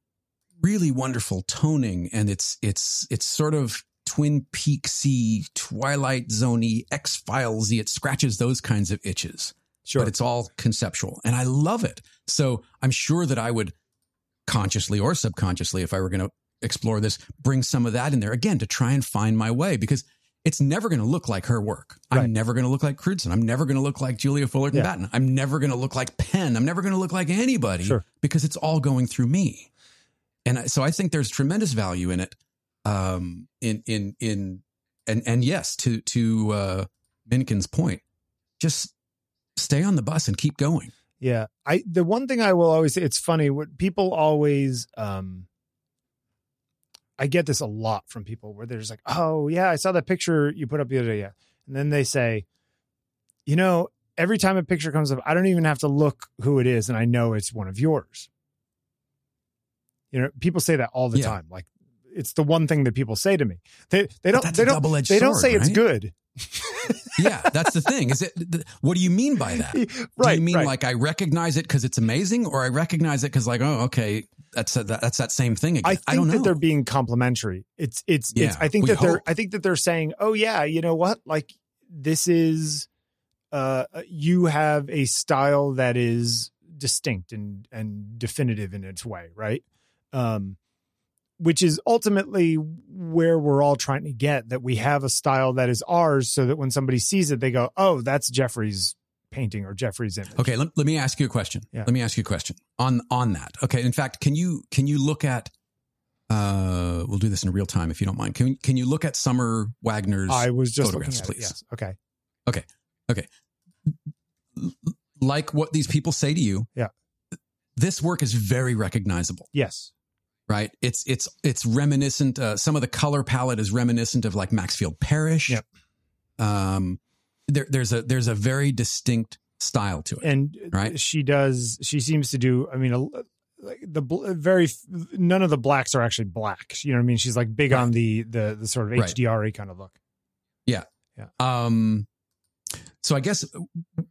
Really wonderful toning, and it's it's it's sort of Twin Peaksy, Twilight Zoney, X Filesy. It scratches those kinds of itches, Sure. but it's all conceptual, and I love it. So I'm sure that I would consciously or subconsciously, if I were going to explore this, bring some of that in there again to try and find my way because. It's never going to look like her work. Right. I'm never going to look like Crewdson. I'm never going to look like Julia Fullerton Yeah. Batten. I'm never going to look like Penn. I'm never going to look like anybody Sure. because it's all going through me. And so I think there's tremendous value in it. Um, in, in, in, and, and yes, to, to, uh, Minkkinen's point, just stay on the bus and keep going. Yeah. I the one thing I will always say it's funny what people always um I get this a lot from people where they're just like, "Oh, yeah, I saw that picture you put up the other day." Yeah. And then they say, "You know, every time a picture comes up, I don't even have to look who it is and I know it's one of yours." You know, people say that all the Yeah. time. Like it's the one thing that people say to me. They they don't they don't they don't sword, say it's good. Yeah, that's the thing. Is it? What do you mean by that? right. do you mean right. like I recognize it because it's amazing, or I recognize it because like, oh, okay, that's a, that's that same thing again? I think don't know. that they're being complimentary. It's it's it's Yeah, I think that they're. I think that they're saying, "Oh yeah, you know what? Like this is uh you have a style that is distinct and and definitive in its way, right? Um which is ultimately where we're all trying to get that we have a style that is ours so that when somebody sees it they go, "Oh, that's Jeffrey's painting or Jeffrey's image." Okay, let, let me ask you a question. Yeah. Let me ask you a question on on that. Okay, in fact, can you can you look at uh we'll do this in real time if you don't mind. Can can you look at Summer Wagner's I was just photographs, at it. please. Yes. Okay. like what these people say to you? Yeah. This work is very recognizable, Yes. Right? It's it's it's reminiscent uh, some of the color palette is reminiscent of like Maxfield Parrish. Yep. Um there, there's a there's a very distinct style to it. and Right. she does she seems to do i mean a, like the bl- very none of the blacks are actually black you know what i mean she's like big Right. on the the the sort of Right. kind of look Yeah. Yeah. Um, so I guess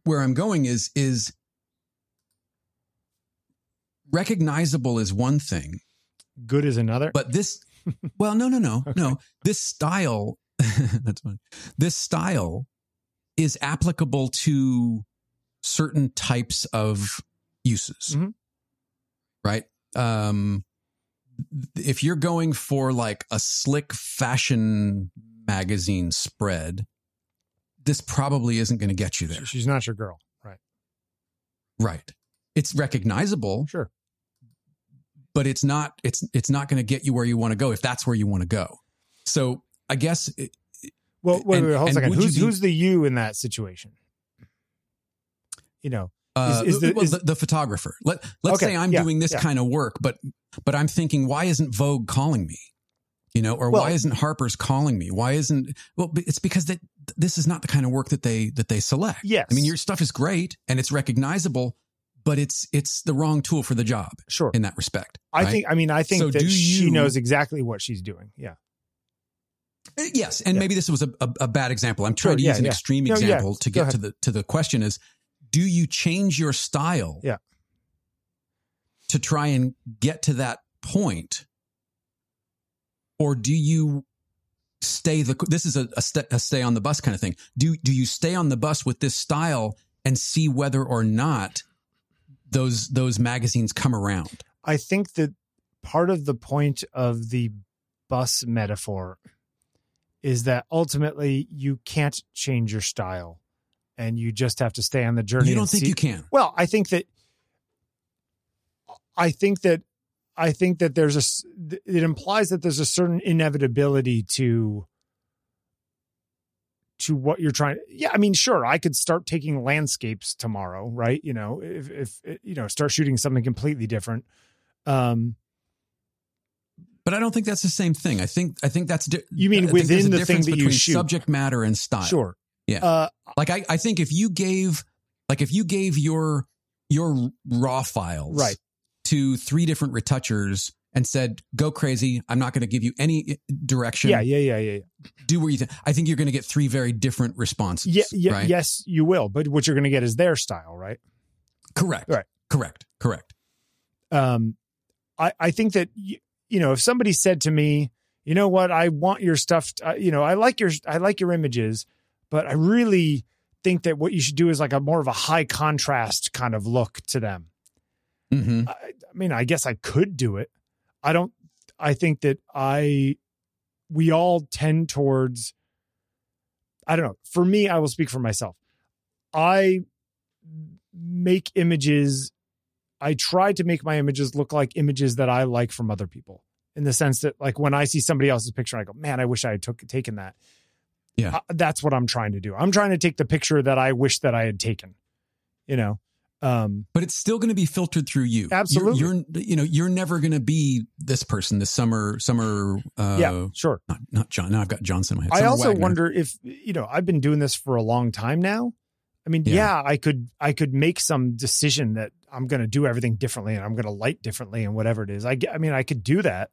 where I'm going is is recognizable is one thing, good is another but this, well, no, no, no, Okay. no. This style, that's funny. This style is applicable to certain types of uses, Mhm. right? Um, if you're going for like a slick fashion magazine spread, this probably isn't going to get you there. she's not your girl right Right. It's recognizable, sure but it's not it's it's not going to get you where you want to go if that's where you want to go. So, I guess it- well wait And- wait hold a second who's be- who's the you in that situation you know uh, is the- well, is- the, the photographer. Let let's Okay, say I'm yeah, doing this yeah. kind of work, but but I'm thinking, why isn't Vogue calling me? You know, or Well- why isn't Harper's calling me? Why isn't well? It's because that this is not the kind of work that they that they select. Yes. I mean, your stuff is great and it's recognizable, but it's it's the wrong tool for the job Sure. in that respect. I right? think. I mean, I think So that do she you- knows exactly what she's doing. Yeah. Uh, Yes, and Yeah. maybe this was a, a, a bad example. I'm trying Sure, to yeah, use an yeah. extreme No, yeah, example to get to the to the question is do you change your style Yeah. to try and get to that point or do you stay the this is a, a, st- a stay on the bus kind of thing do do you stay on the bus with this style and see whether or not those those magazines come around I think that part of the point of the bus metaphor is that ultimately you can't change your style and you just have to stay on the journey. you don't think see- you can Well, I think that I think that I think that there's a it implies that there's a certain inevitability to to what you're trying yeah i mean sure i could start taking landscapes tomorrow right you know if if you know start shooting something completely different um but I don't think that's the same thing. I think I think that's di- You mean I within the thing difference that you between shoot? subject matter and style. sure Yeah. uh Like I, I think if you gave like if you gave your your raw files Right. to three different retouchers and said, "Go crazy! I'm not going to give you any eh, direction. yeah yeah yeah yeah Do what you think." I think you're going to get three very different responses. yeah, yeah right? yes you will but what you're going to get is their style right correct. Right. Correct. Correct. um i i think that you, you know if somebody said to me you know what i want your stuff uh, you know i like your i like your images but i really think that what you should do is like a more of a high contrast kind of look to them hmm I, I mean i guess i could do it i don't i think that i we all tend towards i don't know for me i will speak for myself. I make images i try to make my images look like images that i like from other people in the sense that like when i see somebody else's picture i go man i wish i had took, taken that. Yeah. Uh, that's what i'm trying to do. I'm trying to take the picture that i wish that i had taken you know um But it's still going to be filtered through you. You're- Absolutely. You're, you know you're never going to be this person. This summer summer. Uh, yeah sure Not not John. Now I've got Johnson in my head. I Summer also Wagner. wonder if you know I've been doing this for a long time now. I mean, Yeah. yeah, I could I could make some decision that I'm going to do everything differently and I'm going to light differently and whatever it is. I I mean, I could do that.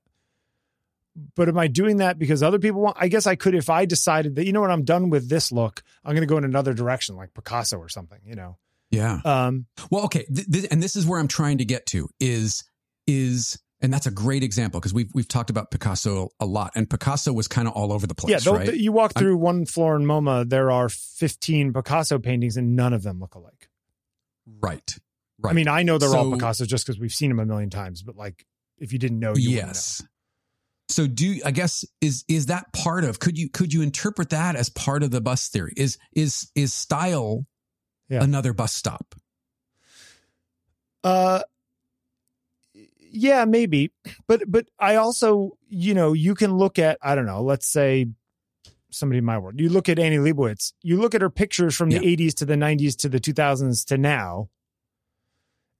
But am I doing that because other people want? I guess I could if I decided that you know what I'm done with this look. I'm going to go in another direction, like Picasso or something. You know, Yeah. um, Well, okay, th- th- and this is where I'm trying to get to is is and that's a great example because we've we've talked about Picasso a lot, and Picasso was kind of all over the place, yeah. right? You walk I'm- through one floor in MoMA, there are 15 Picasso paintings, and none of them look alike. right, right. I mean, I know they're all So- Picasso just because we've seen them a million times. But like, if you didn't know, you yes. So do I guess is is that part of could you could you interpret that as part of the bus theory? Is is is style Yeah. another bus stop? Uh, yeah, maybe. But but I also, you know, you can look at I don't know. Let's say somebody in my world. You look at Annie Leibovitz. You look at her pictures from the 80s to the 90s to the 2000s to now,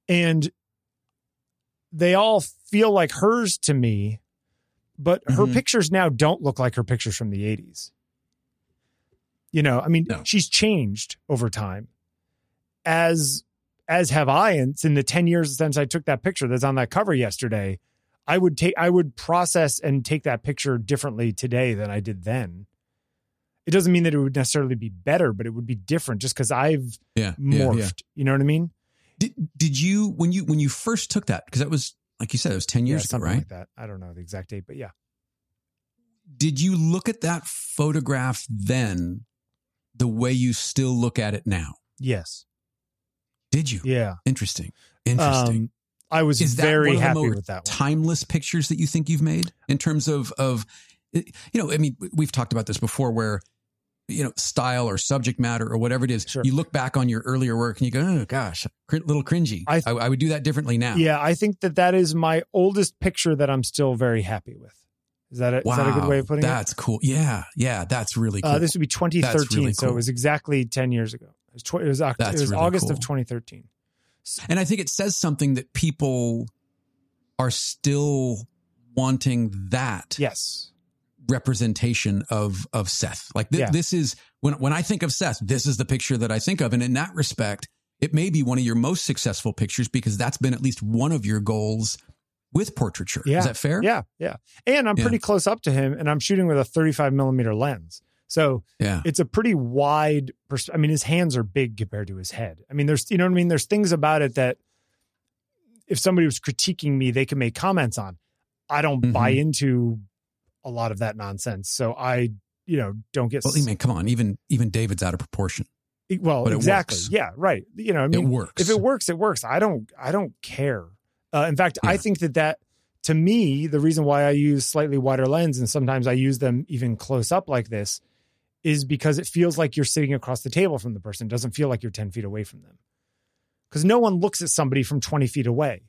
and they all feel like hers to me. But her Mhm. pictures now don't look like her pictures from the 80s. You know, I mean, No. she's changed over time, as as have I. And in the ten years since I took that picture that's on that cover yesterday, I would take I would process and take that picture differently today than I did then. It doesn't mean that it would necessarily be better, but it would be different just because I've Yeah, yeah, morphed. yeah. You know what I mean? Did did you when you when you first took that because that was like you said it was ten years yeah, ago, right? like that. I don't know the exact date, but yeah. did you look at that photograph then the way you still look at it now? Yes. Did you? Yeah. Interesting. Interesting. Um, I was Is very happy with that one. Timeless pictures that you think you've made in terms of of you know, I mean, we've talked about this before where you know, style or subject matter or whatever it is. Sure. You look back on your earlier work and you go, "Oh gosh, a little cringy." I- I, I would do that differently now. Yeah, I think that that is my oldest picture that I'm still very happy with. Is that a, is that a good way of putting it? that's cool. Yeah, yeah, that's really cool. Uh, this would be 2013, really so it was exactly 10 years ago. It was, tw- it was, it was really August cool. of 2013. And I think it says something that people are still wanting that Yes. representation of of Seth. Like thi- Yeah. this is when when I think of Seth, this is the picture that I think of. And in that respect, it may be one of your most successful pictures because that's been at least one of your goals with portraiture. Yeah. Is that fair? Yeah, yeah. And I'm Yeah. pretty close up to him, and I'm shooting with a 35 millimeter lens. So Yeah. it's a pretty wide. Pers- I mean, his hands are big compared to his head. I mean, there's you know what I mean. There's things about it that if somebody was critiquing me, they can make comments on. I don't Mhm. buy into a lot of that nonsense. So I, you know, don't get Well, I mean, come on. Even even David's out of proportion. well but it exactly. Yeah, right. You know, I it mean, works. if it works, it works. I don't I don't care. Uh, in fact, I think that that to me, the reason why I use slightly wider lens and sometimes I use them even close up like this is because it feels like you're sitting across the table from the person. It doesn't feel like you're 10 feet away from them. Because no one looks at somebody from 20 feet away.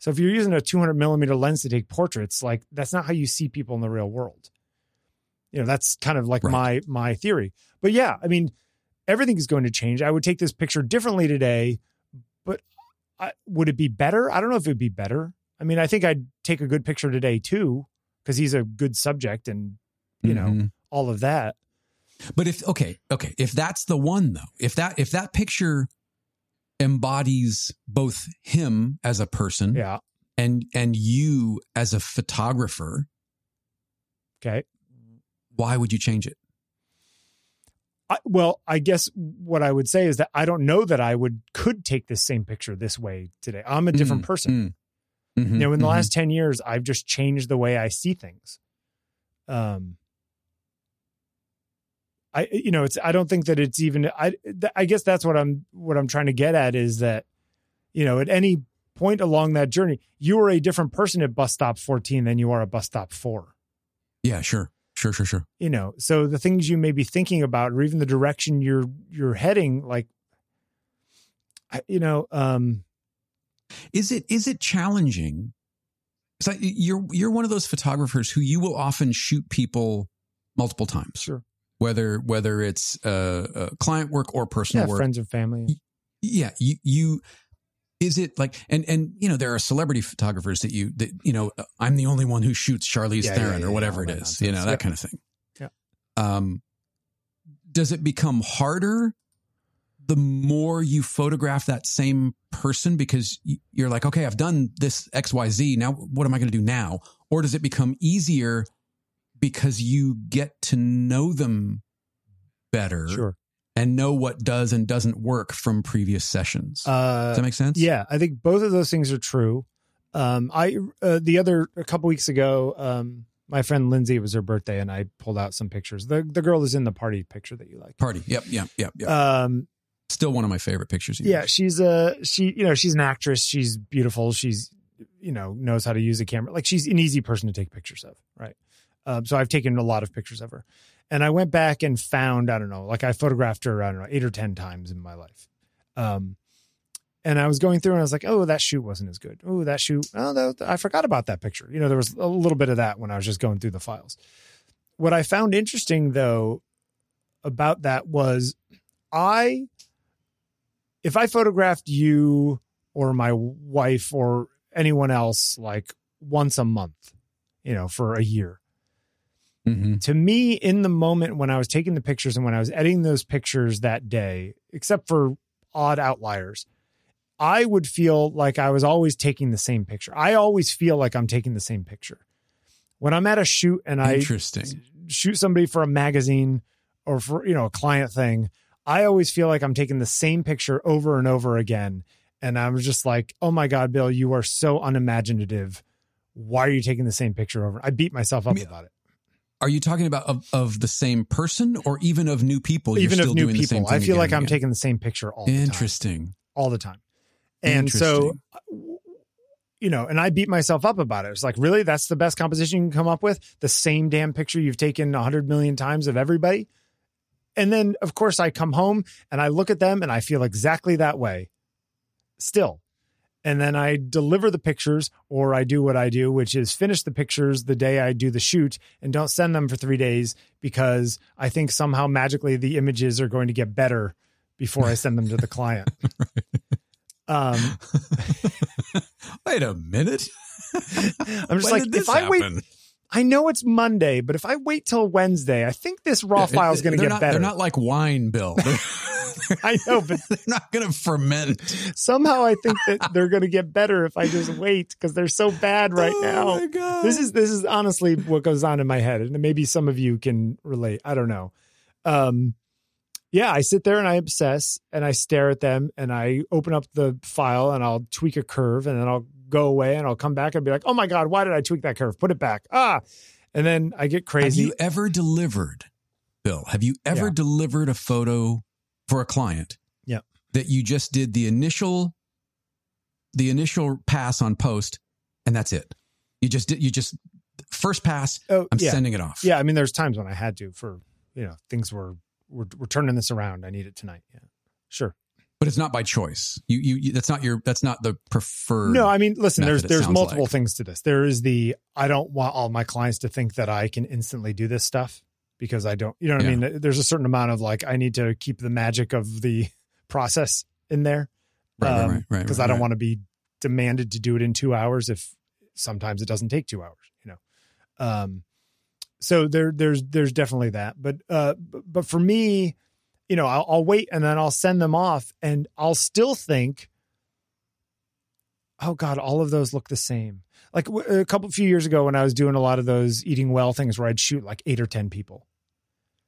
So if you're using a 200 millimeter lens to take portraits, like that's not how you see people in the real world. You know, that's kind of like Right. my my theory. But yeah, I mean, everything is going to change. I would take this picture differently today, but I, would it be better? I don't know if it would be better. I mean, I think I'd take a good picture today too, because he's a good subject and you know Mhm. all of that. But if okay, okay, if that's the one though, if that if that picture embodies both him as a person Yeah. and and you as a photographer, Okay. why would you change it? I, well, I guess what I would say is that I don't know that I would could take this same picture this way today. I'm a different Mm, person. mm. Mhm, You know, in the mhm. last 10 years, I've just changed the way I see things. Um, I, you know, it's, I don't think that it's even, I, I guess that's what I'm, what I'm trying to get at is that, you know, at any point along that journey, you are a different person at bus stop 14 than you are at bus stop four. yeah, sure, sure, sure, sure. You know, so the things you may be thinking about, or even the direction you're, you're heading, like, you know, um, Is it is it challenging? Like you're you're one of those photographers who you will often shoot people multiple times, sure. Whether whether it's uh, uh, client work or personal Yeah. work. Friends and family. yeah you you is it like and and you know there are celebrity photographers that you that you know i'm the only one who shoots charlize Yeah, theron yeah, yeah, or whatever all it you know that Yep. kind of thing Yeah. um does it become harder the more you photograph that same person because you're like okay i've done this xyz now what am i going to do now or does it become easier because you get to know them better Sure. and know what does and doesn't work from previous sessions. Uh, Does that make sense? Yeah, I think both of those things are true. Um, I uh, the other a couple weeks ago, um, my friend Lindsay it was her birthday, and I pulled out some pictures. The the girl is in the party picture that you like. Party. Yep. Yep. Yep. Yep. Um, Still one of my favorite pictures. yeah, she's a she. You know, she's an actress. She's beautiful. She's you know knows how to use a camera. Like she's an easy person to take pictures of. Right. Um, so I've taken a lot of pictures of her, and I went back and found I don't know, like I photographed her I don't know eight or ten times in my life. Um, and I was going through and I was like, oh, that shoot wasn't as good. Oh, that shoot. Oh, that, I forgot about that picture. You know, there was a little bit of that when I was just going through the files. What I found interesting though about that was I, if I photographed you or my wife or anyone else like once a month, you know, for a year, hmm to me in the moment when I was taking the pictures and when I was editing those pictures that day, except for odd outliers, I would feel like I was always taking the same picture. I always feel like I'm taking the same picture. When I'm at a shoot and I shoot somebody for a magazine or for, you know, a client thing, I always feel like I'm taking the same picture over and over again. And I'm just like, oh my God, Bill, you are so unimaginative. Why are you taking the same picture over? I beat myself up I mean, about it. Are you talking about of, of the same person or even of new people? You're even still of new doing the same people. I feel like I'm again? taking the same picture all the time. Interesting. All the time. And so, uh, you know, and I beat myself up about it. It's like, really? That's the best composition you can come up with? The same damn picture you've taken a hundred million times of everybody? And then, of course, I come home and I look at them and I feel exactly that way still. And then I deliver the pictures or I do what I do, which is finish the pictures the day I do the shoot and don't send them for three days because I think somehow magically the images are going to get better before I send them to the client. Um, Wait a minute. I'm just like, if I wait? I know it's Monday, but if I wait till Wednesday, I think this raw file is going to get not, better. They're not like wine, Bill. I know, but they're not going to ferment. somehow I think that they're going to get better if I just wait because they're so bad right oh now. my God. This is this is honestly what goes on in my head, and maybe some of you can relate. I don't know. Um, yeah, I sit there and I obsess and I stare at them and I open up the file and I'll tweak a curve and then I'll go away and I'll come back and be like, oh my god, why did I tweak that curve? Put it back. Ah, and then I get crazy. Have you ever delivered, Bill? Have you ever Yeah. delivered a photo for a client? Yeah. That you just did the initial, the initial pass on post, and that's it. You just did. You just first pass. oh, I'm yeah, sending it off. yeah. I mean, there's times when I had to for you know things were we're, we're turning this around. I need it tonight. Yeah, sure. but it's not by choice. You, you, you that's not your. That's not the preferred. No, I mean, listen, there's there's multiple like. things to this. There is the I don't want all my clients to think that I can instantly do this stuff because I don't. You know what I mean? There's a certain amount of like I need to keep the magic of the process in there right, right, right, right. because right, I don't right. want to be demanded to do it in two hours if sometimes it doesn't take two hours. You know, um, so there there's there's definitely that. But uh, but for me, you know, I'll, I'll wait and then I'll send them off, and I'll still think, oh God, all of those look the same. Like a couple few years ago when I was doing a lot of those eating well things where I'd shoot like eight or ten people.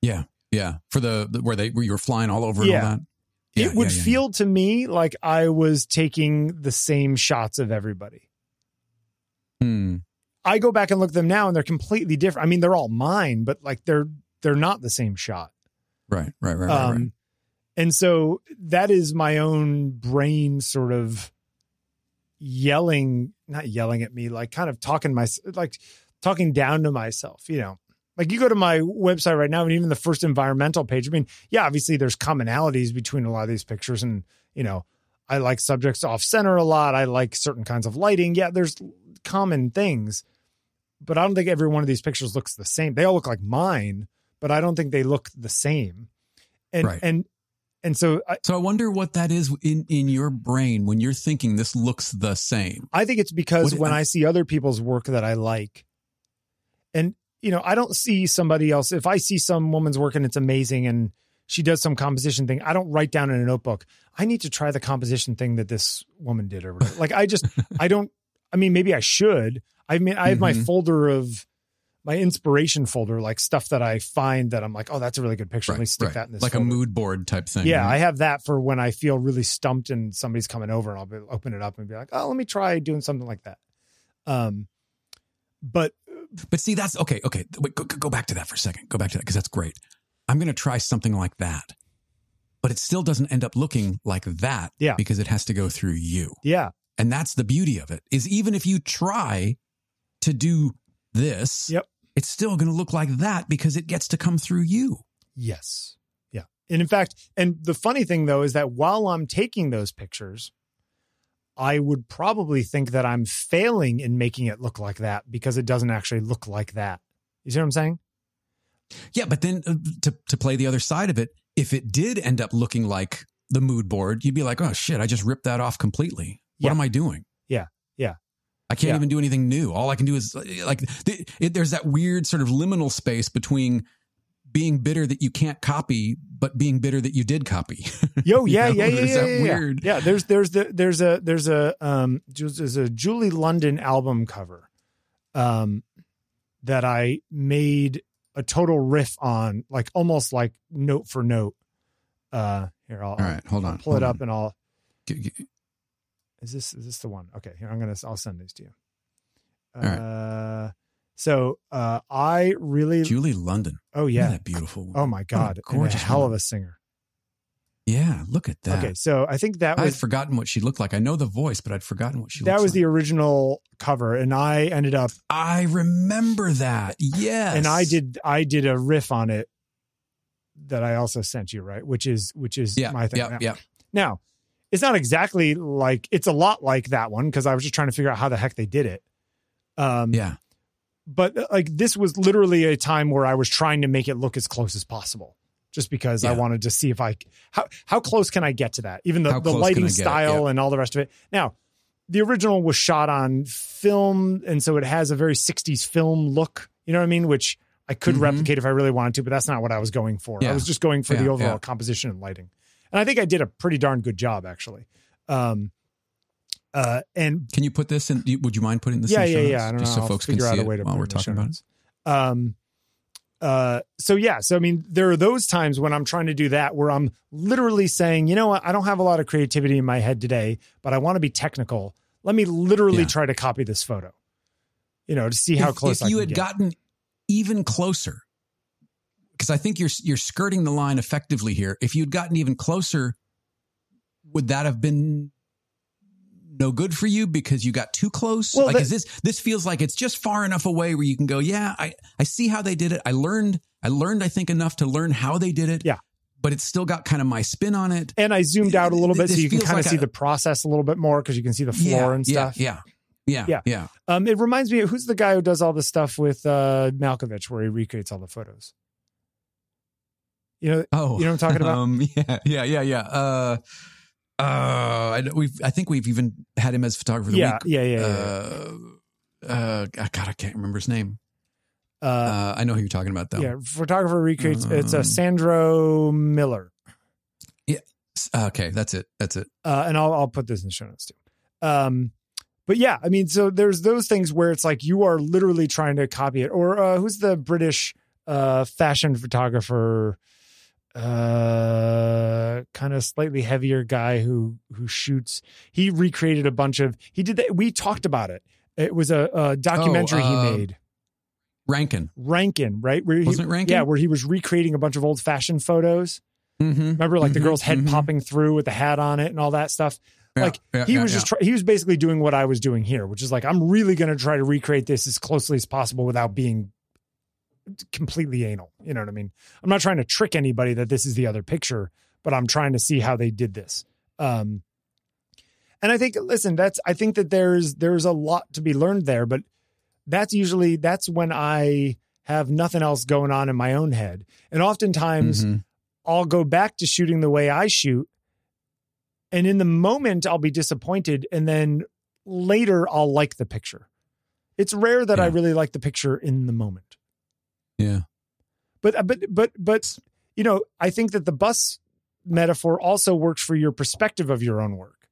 Yeah, yeah. For the, where they where you were flying all over Yeah. all that. Yeah, it would yeah, yeah, feel to me like I was taking the same shots of everybody. Hmm. I go back and look at them now and they're completely different. I mean, they're all mine, but like they're they're not the same shot. Right, right, right, right, um, right. And so that is my own brain sort of yelling, not yelling at me, like kind of talking my like talking down to myself, you know. Like you go to my website right now and even the first environmental page. I mean, yeah, obviously there's commonalities between a lot of these pictures and, you know, I like subjects off center a lot. I like certain kinds of lighting. Yeah, there's common things. But I don't think every one of these pictures looks the same. They all look like mine, but I don't think they look the same. And Right. and and so I, So I wonder what that is in in your brain when you're thinking this looks the same. I think it's because What- when I see other people's work that I like, and you know, I don't see somebody else. If I see some woman's work and it's amazing and she does some composition thing, I don't write down in a notebook. I need to try the composition thing that this woman did or whatever. Like I just, I don't. I mean, maybe I should. I mean, I have my Mhm. folder of my inspiration folder, like stuff that I find that I'm like, oh, that's a really good picture. Let me stick that in this. like folder. a mood board type thing. Yeah, I have that for when I feel really stumped and somebody's coming over, and I'll be, open it up and be like, "Oh, let me try doing something like that." Um, but But see, that's okay. Okay, wait, go, go back to that for a second. Go back to that because that's great. I'm going to try something like that, but it still doesn't end up looking like that. Yeah. because it has to go through you, yeah, and that's the beauty of it. Is even if you try to do this, Yep. it's still going to look like that because it gets to come through you. yes, yeah, and in fact, and the funny thing though is that while I'm taking those pictures, I would probably think that I'm failing in making it look like that because it doesn't actually look like that. You see what I'm saying? Yeah, but then uh, to to play the other side of it, if it did end up looking like the mood board, you'd be like, "Oh shit, I just ripped that off completely. What am I doing?" Yeah. Yeah. I can't Yeah. even do anything new. All I can do is like th- it, there's that weird sort of liminal space between being bitter that you can't copy, but being bitter that you did copy. Yo, You yeah, know, yeah, yeah, there's yeah, that yeah, yeah. weird- Yeah, there's there's the there's a there's a um there's a Julie London album cover, um, that I made a total riff on, like almost like note for note. Uh, here I'll, All right, hold I'll on. pull hold it up on. and I'll. Is this is this the one? Okay, here I'm gonna I'll send these to you. All right. Uh, so uh, I really Julie London. oh yeah that beautiful. oh my god What a and a gorgeous hell of a singer. Yeah, look at that. Okay, so I think that was, I was had forgotten what she looked like. I know the voice, but I'd forgotten what she that was like. the original cover, and I ended up I remember that. Yes. and I did I did a riff on it that I also sent you, right? Which is which is Yeah. my thing. Yeah. now, Yeah. now, it's not exactly like it's a lot like that one because I was just trying to figure out how the heck they did it. Um, Yeah. but uh, like this was literally a time where I was trying to make it look as close as possible, just because I wanted to see if I how how close can I get to that, even the How the close can I lighting style Yeah. and all the rest of it. Now, the original was shot on film, and so it has a very '60s film look. You know what I mean? Which I could Mhm. replicate if I really wanted to, but that's not what I was going for. I was just going for the overall yeah. composition and lighting. And I think I did a pretty darn good job actually. Um, uh, and Can you put this in? Would you mind putting this? yeah, in yeah, yeah. I don't just know. so I'll folks can out see a way it to while we're it in the talking about it. Um, uh, so yeah, so I mean, there are those times when I'm trying to do that where I'm literally saying, you know what, I don't have a lot of creativity in my head today, but I want to be technical. Let me literally Yeah. try to copy this photo, you know, to see how if, close if I you had get. gotten even closer because i think you're you're skirting the line effectively here if you'd gotten even closer would that have been no good for you because you got too close Well, like that- is this this feels like it's just far enough away where you can go yeah i i see how they did it i learned i learned i think enough to learn how they did it Yeah. but it's still got kind of my spin on it and I zoomed out a little bit so you can kind of see a- the process a little bit more because you can see the floor yeah, and yeah, stuff. yeah yeah Yeah. yeah Um, it reminds me of who's the guy who does all the stuff with uh, Malkovich where he recreates all the photos. You know, Oh, You know what I'm talking about? Um, yeah, yeah, yeah, yeah. Uh, uh, I, we've, I think we've even had him as photographer yeah, week. yeah, yeah, yeah. Uh, uh, God, I can't remember his name. Uh, Uh, I know who you're talking about though. yeah, photographer recreates. it's a Um, Sandro Miller, Yeah. Okay, that's it. That's it. uh, and I'll I'll put this in the show notes too. Um, but yeah, I mean, so there's those things where it's like you are literally trying to copy it. Or uh, who's the British uh, fashion photographer? Uh, kind of slightly heavier guy who who shoots. He recreated a bunch of. He did that. We talked about it. It was a, a documentary uh, he made. Rankin. Rankin, right? Where he, Wasn't Rankin? Yeah, where he was recreating a bunch of old fashioned photos. Mm-hmm. Remember, like the Mhm, girl's head mhm. popping through with the hat on it and all that stuff. Yeah, like yeah, he yeah, was just try- he was basically doing what I was doing here, which is like I'm really going to try to recreate this as closely as possible without being completely anal. You know what I mean? I'm not trying to trick anybody that this is the other picture, but I'm trying to see how they did this. Um, and I think, listen, that's I think that there's there's a lot to be learned there, but that's usually that's when I have nothing else going on in my own head, and oftentimes. Mhm. I'll go back to shooting the way I shoot. And in the moment, I'll be disappointed. And then later, I'll like the picture. It's rare that I really like the picture in the moment. Yeah. But, but, but, but, you know, I think that the bus metaphor also works for your perspective of your own work.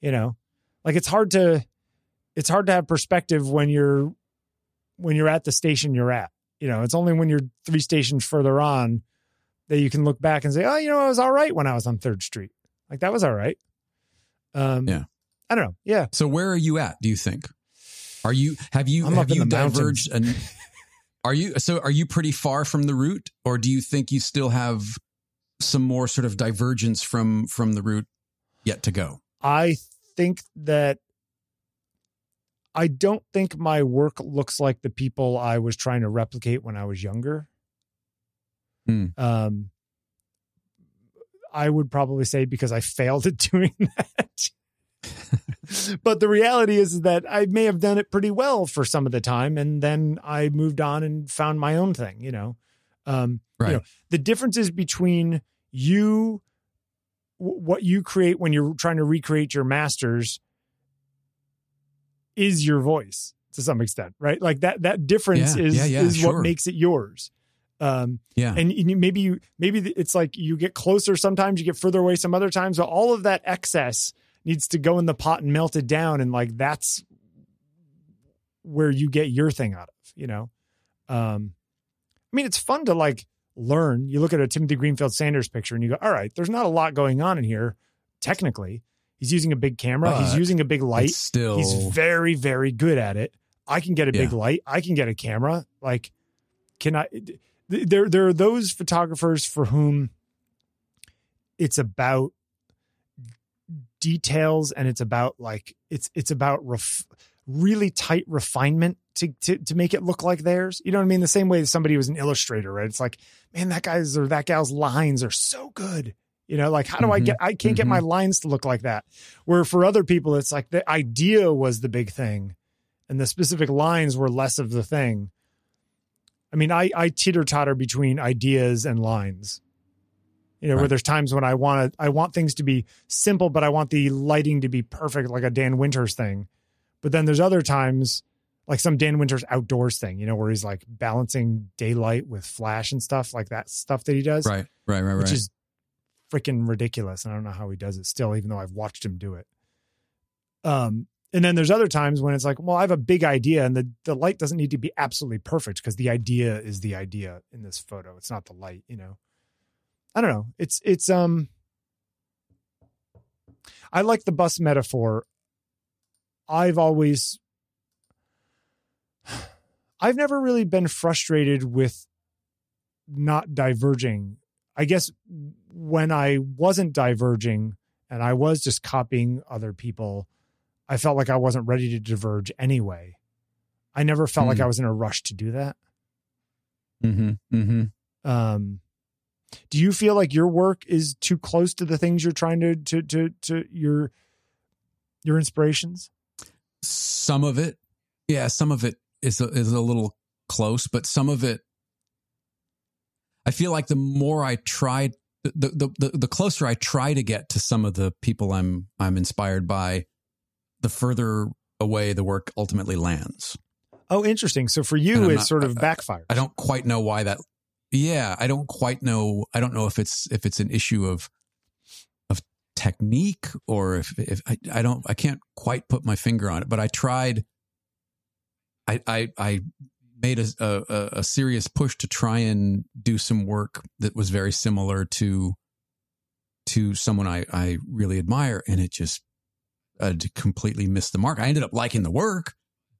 You know, like it's hard to, it's hard to have perspective when you're, when you're at the station you're at. You know, it's only when you're three stations further on that you can look back and say, oh, you know, I was all right when I was on Third Street. Like that was all right. Um, Yeah. I don't know. Yeah. So where are you at? Do you think? Are you have you I'm have you diverged and are you so are you pretty far from the root, or do you think you still have some more sort of divergence from from the root yet to go? I think that I don't think my work looks like the people I was trying to replicate when I was younger. Hmm. Um, I would probably say because I failed at doing that. but the reality is that I may have done it pretty well for some of the time, and then I moved on and found my own thing. You know, um, Right. know, the differences between you w- what you create when you're trying to recreate your masters is your voice to some extent right like that that difference Yeah, is yeah, yeah, is sure. what makes it yours um Yeah. and you, maybe you maybe it's like you get closer sometimes you get further away some other times but all of that excess needs to go in the pot and melt it down and like that's where you get your thing out of you know? Um i mean it's fun to like learn. You look at a timothy greenfield sanders picture and you go all right there's not a lot going on in here technically. He's using a big camera. He's using a big light. still he's very very good at it. I can get a big light. I can get a camera. Like can i there there are those photographers for whom it's about details and it's about like it's it's about ref, really tight refinement to, to to make it look like theirs. You know what i mean? The same way that somebody was an illustrator right? It's like man that guy's or that gal's lines are so good. You know like how do i Mhm. get i can't get my lines to look like that. Where for other people it's like the idea was the big thing and the specific lines were less of the thing. I mean i i teeter totter between ideas and lines you know where there's times when i want to i want things to be simple but i want the lighting to be perfect like a dan winters thing but then there's other times like some dan winters outdoors thing you know where he's like balancing daylight with flash and stuff like that stuff that he does right, right, right, right. which is freaking ridiculous. And I don't know how he does it still, even though I've watched him do it. Um, and then there's other times when it's like, well, I have a big idea and the, the light doesn't need to be absolutely perfect because the idea is the idea in this photo. It's not the light, you know. I don't know. It's it's um I like the bus metaphor. I've always I've never really been frustrated with not diverging. I guess when I wasn't diverging and I was just copying other people, I felt like I wasn't ready to diverge anyway. I never felt mm. like I was in a rush to do that. Mm-hmm. Mm-hmm. Um, do you feel like your work is too close to the things you're trying to to to to your your inspirations? Some of it, yeah. Some of it is a, is a little close, but some of it, I feel like the more I try, the, the the the closer I try to get to some of the people I'm I'm inspired by, the further away the work ultimately lands. Oh, interesting. So for you, not, sort of backfire. I don't quite know why that yeah, I don't quite know. I don't know if it's if it's an issue of of technique or if if I, I don't I can't quite put my finger on it. But I tried. I I, I made a, a, a serious push to try and do some work that was very similar to to someone I I really admire, and it just uh, completely missed the mark. I ended up liking the work,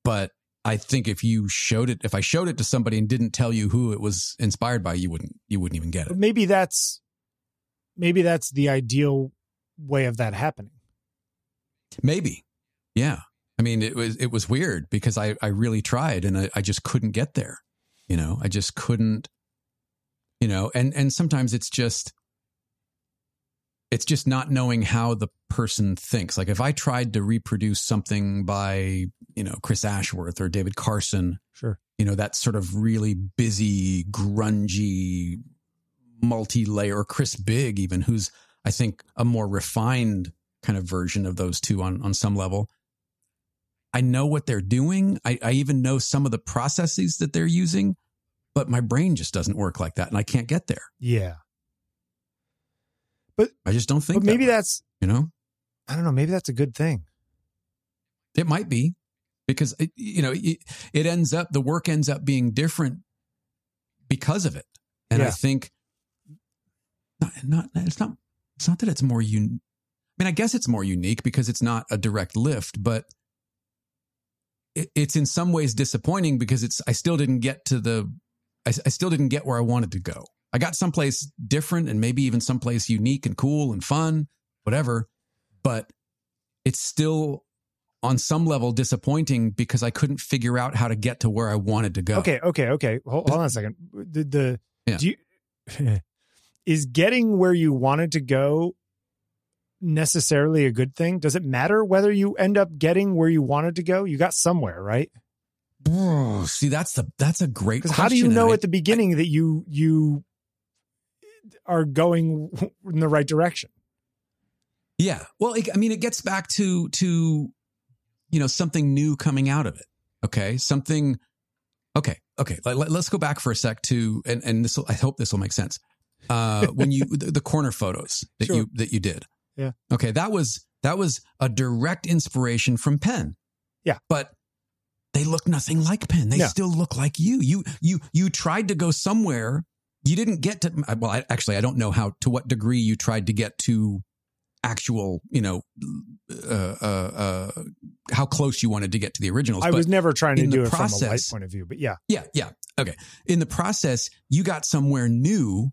but I think if you showed it, if I showed it to somebody and didn't tell you who it was inspired by, you wouldn't, you wouldn't even get it. Maybe that's, maybe that's the ideal way of that happening. Maybe, yeah. I mean, it was it was weird because I I really tried and I, I just couldn't get there. You know, I just couldn't. You know, and and sometimes it's just it's just not knowing how the person thinks. Like if I tried to reproduce something by, you know, Chris Ashworth or David Carson, sure. You know, that sort of really busy, grungy, multi-layer, or Chris Bigg even, who's I think a more refined kind of version of those two on on some level. I know what they're doing. I, I even know some of the processes that they're using, but my brain just doesn't work like that, and I can't get there. Yeah. But I just don't think. But maybe that that's you know, I don't know. Maybe that's a good thing. It might be because it, you know it, it, ends up the work ends up being different because of it, and yeah. I think not, not it's not it's not that it's more un. I mean, I guess it's more unique because it's not a direct lift, but it, it's in some ways disappointing because it's I still didn't get to the I, I still didn't get where I wanted to go. I got someplace different and maybe even someplace unique and cool and fun, whatever. But it's still on some level disappointing because I couldn't figure out how to get to where I wanted to go. Okay, okay, okay. Hold, hold on a second. The, the yeah. do you, is getting where you wanted to go necessarily a good thing? Does it matter whether you end up getting where you wanted to go? You got somewhere, right? see, that's the that's a great. How do you know I, at the beginning I, that you you are going in the right direction. Yeah. Well, I mean, it gets back to, to, you know, something new coming out of it. Okay. Something. Okay. Okay. Let, us go back for a sec to, and, and this I hope this will make sense. Uh, when you, the, the, corner photos that sure. you, that you did. Yeah. Okay. That was, that was a direct inspiration from Penn. Yeah. But they look nothing like Penn. They still look like you. You, you, you tried to go somewhere you didn't get to well I, actually i don't know how to what degree you tried to get to actual you know uh, uh, uh, how close you wanted to get to the originals i was never trying to do it process, from a light point of view but yeah yeah yeah okay in the process you got somewhere new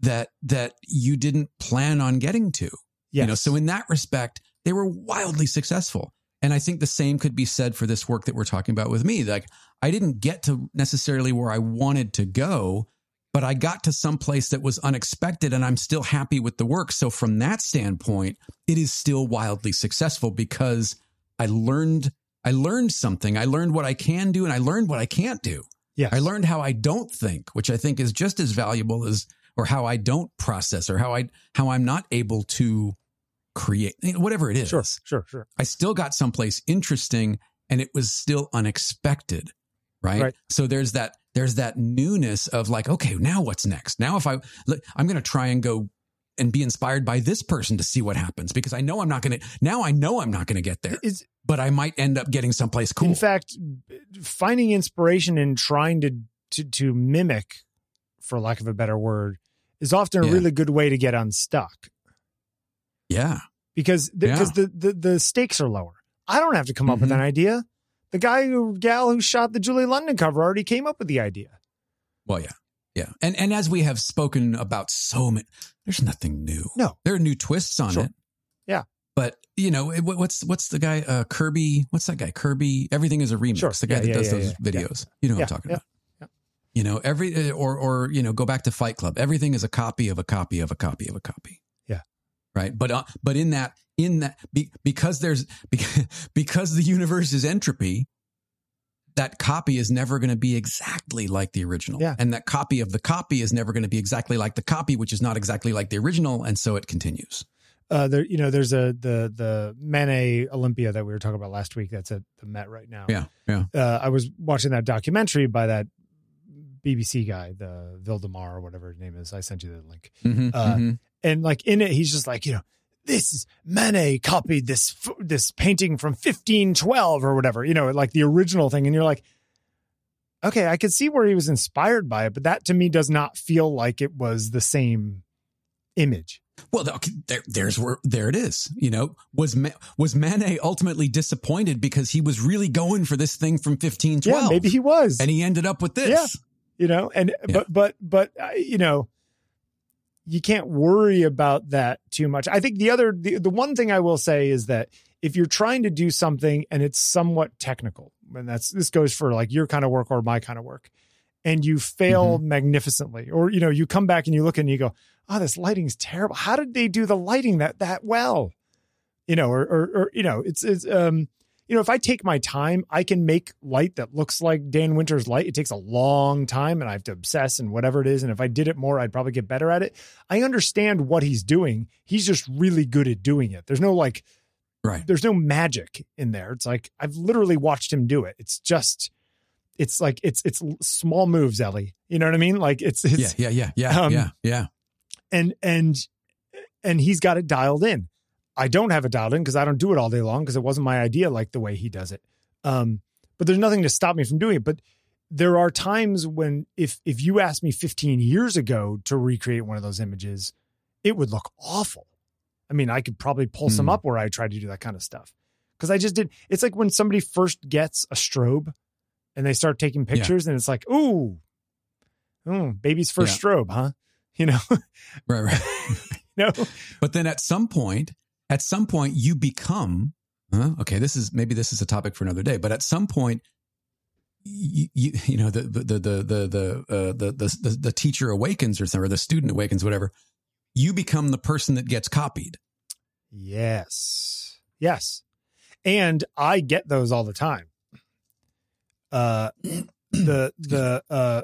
that that you didn't plan on getting to yes. you know so in that respect they were wildly successful and I think the same could be said for this work that we're talking about with me. Like, I didn't get to necessarily where I wanted to go, but I got to some place that was unexpected and I'm still happy with the work. So from that standpoint, it is still wildly successful because I learned I learned something. I learned what I can do and I learned what I can't do. Yeah. I learned how I don't think, which I think is just as valuable as or how I don't process or how I how I'm not able to create whatever it is. Sure, sure, sure. I still got someplace interesting and it was still unexpected. Right? right. So there's that there's that newness of like, okay, now what's next? Now, if I, I'm going to try and go and be inspired by this person to see what happens because I know I'm not going to now I know I'm not going to get there, Is but I might end up getting someplace cool. in fact finding inspiration and trying to, to to mimic, for lack of a better word, is often a Yeah. really good way to get unstuck yeah. because the, Yeah. because the, the the stakes are lower. I don't have to come up with Mhm. an idea. The guy who gal who shot the Julie London cover already came up with the idea. Well, yeah. Yeah. And and as we have spoken about so many there's nothing new. No. There are new twists on Sure. it. Yeah. But you know, it- what's what's the guy uh Kirby, what's that guy? Kirby, everything is a remix. Sure. The guy Yeah, that yeah, does yeah, those videos. You know what I'm talking about. yeah. You know, every uh, or or you know, go back to Fight Club. Everything is a copy of a copy of a copy of a copy. Yeah. Right? But uh, but in that in that be, because there's because, because the universe is entropy, that copy is never going to be exactly like the original. Yeah. And that copy of the copy is never going to be exactly like the copy, which is not exactly like the original. And so it continues. Uh, there, you know, there's a the the Manet Olympia that we were talking about last week. That's at the Met right now. Yeah. Yeah. uh, I was watching that documentary by that BBC guy, the Vildemar or whatever his name is. I sent you the link. Mhm, Uh, mhm. And like in it, he's just like, you know, this is Manet copied this this painting from 1512 or whatever, you know, like the original thing. And you're like, okay, I could see where he was inspired by it, but that to me does not feel like it was the same image. Well, there, there's where there it is. You know, was was Manet ultimately disappointed because he was really going for this thing from 1512? Yeah, maybe he was. and he ended up with this. Yeah. you know and Yeah. but but but uh, you know you can't worry about that too much. I think the other the, the one thing i will say is that if you're trying to do something and it's somewhat technical and that's this goes for like your kind of work or my kind of work and you fail Mm-hmm. magnificently or you know you come back and you look and you go oh this lighting's terrible. How did they do the lighting that that well? You know or or, or you know it's it's um you know, if I take my time, I can make light that looks like Dan Winter's light. It takes a long time and I have to obsess and whatever it is. And if I did it more, I'd probably get better at it. I understand what he's doing. He's just really good at doing it. There's no like, Right. there's no magic in there. It's like, I've literally watched him do it. It's just, it's like, it's, it's small moves, Ellie. You know what I mean? Like it's, it's, Yeah. Yeah. Yeah. Yeah. Um, yeah. Yeah. and and and he's got it dialed in. I don't have it dialed in because I don't do it all day long because it wasn't my idea like the way he does it. Um, but there's nothing to stop me from doing it. But there are times when if if you asked me 15 years ago to recreate one of those images, it would look awful. I mean, I could probably pull some Hmm. up where I tried to do that kind of stuff because I just did. It's like when somebody first gets a strobe and they start taking pictures, and it's like, ooh, ooh, baby's first strobe, huh? You know, Right. Right. you know. But then at some point, at some point, you become. Huh? Okay, this is maybe this is a topic for another day. But at some point, you you, you know the the the the the the, uh, the the the the teacher awakens or something, or the student awakens, whatever. You become the person that gets copied. Yes. Yes. And I get those all the time. Uh the the uh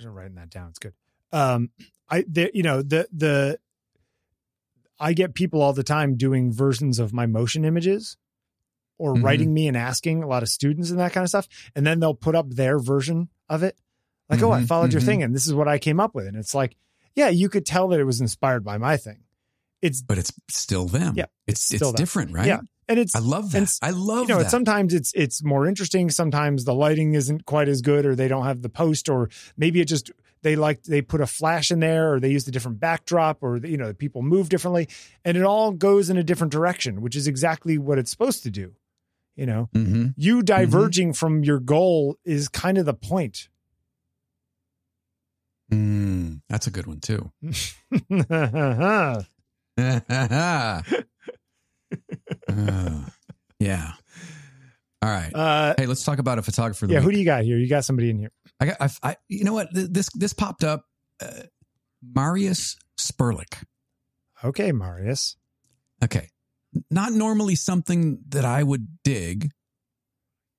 I'm writing that down. It's good. Um I the you know the the I get people all the time doing versions of my motion images or Mhm. writing me and asking a lot of students and that kind of stuff. And then they'll put up their version of it. Like, oh, I Mhm, followed your mhm. thing and this is what I came up with. And it's like, yeah, you could tell that it was inspired by my thing. It's But it's still them. Yeah, it's it's it's, different, right? Yeah. and it's I love that. I love you know, that. sometimes it's it's more interesting. Sometimes the lighting isn't quite as good, or they don't have the post, or maybe it just they like they put a flash in there, or they used a different backdrop, or you know, people move differently, and it all goes in a different direction, which is exactly what it's supposed to do. You know, hmm you diverging from your goal is kind of the point. Mm, that's a good one too. Uh, yeah. All right. Uh, hey, let's talk about a photographer. yeah, who do you got here? You got somebody in here. I got. I, I. You know what? This this popped up. Uh, Marius Sperlich. Okay, Marius. Okay. Not normally something that I would dig,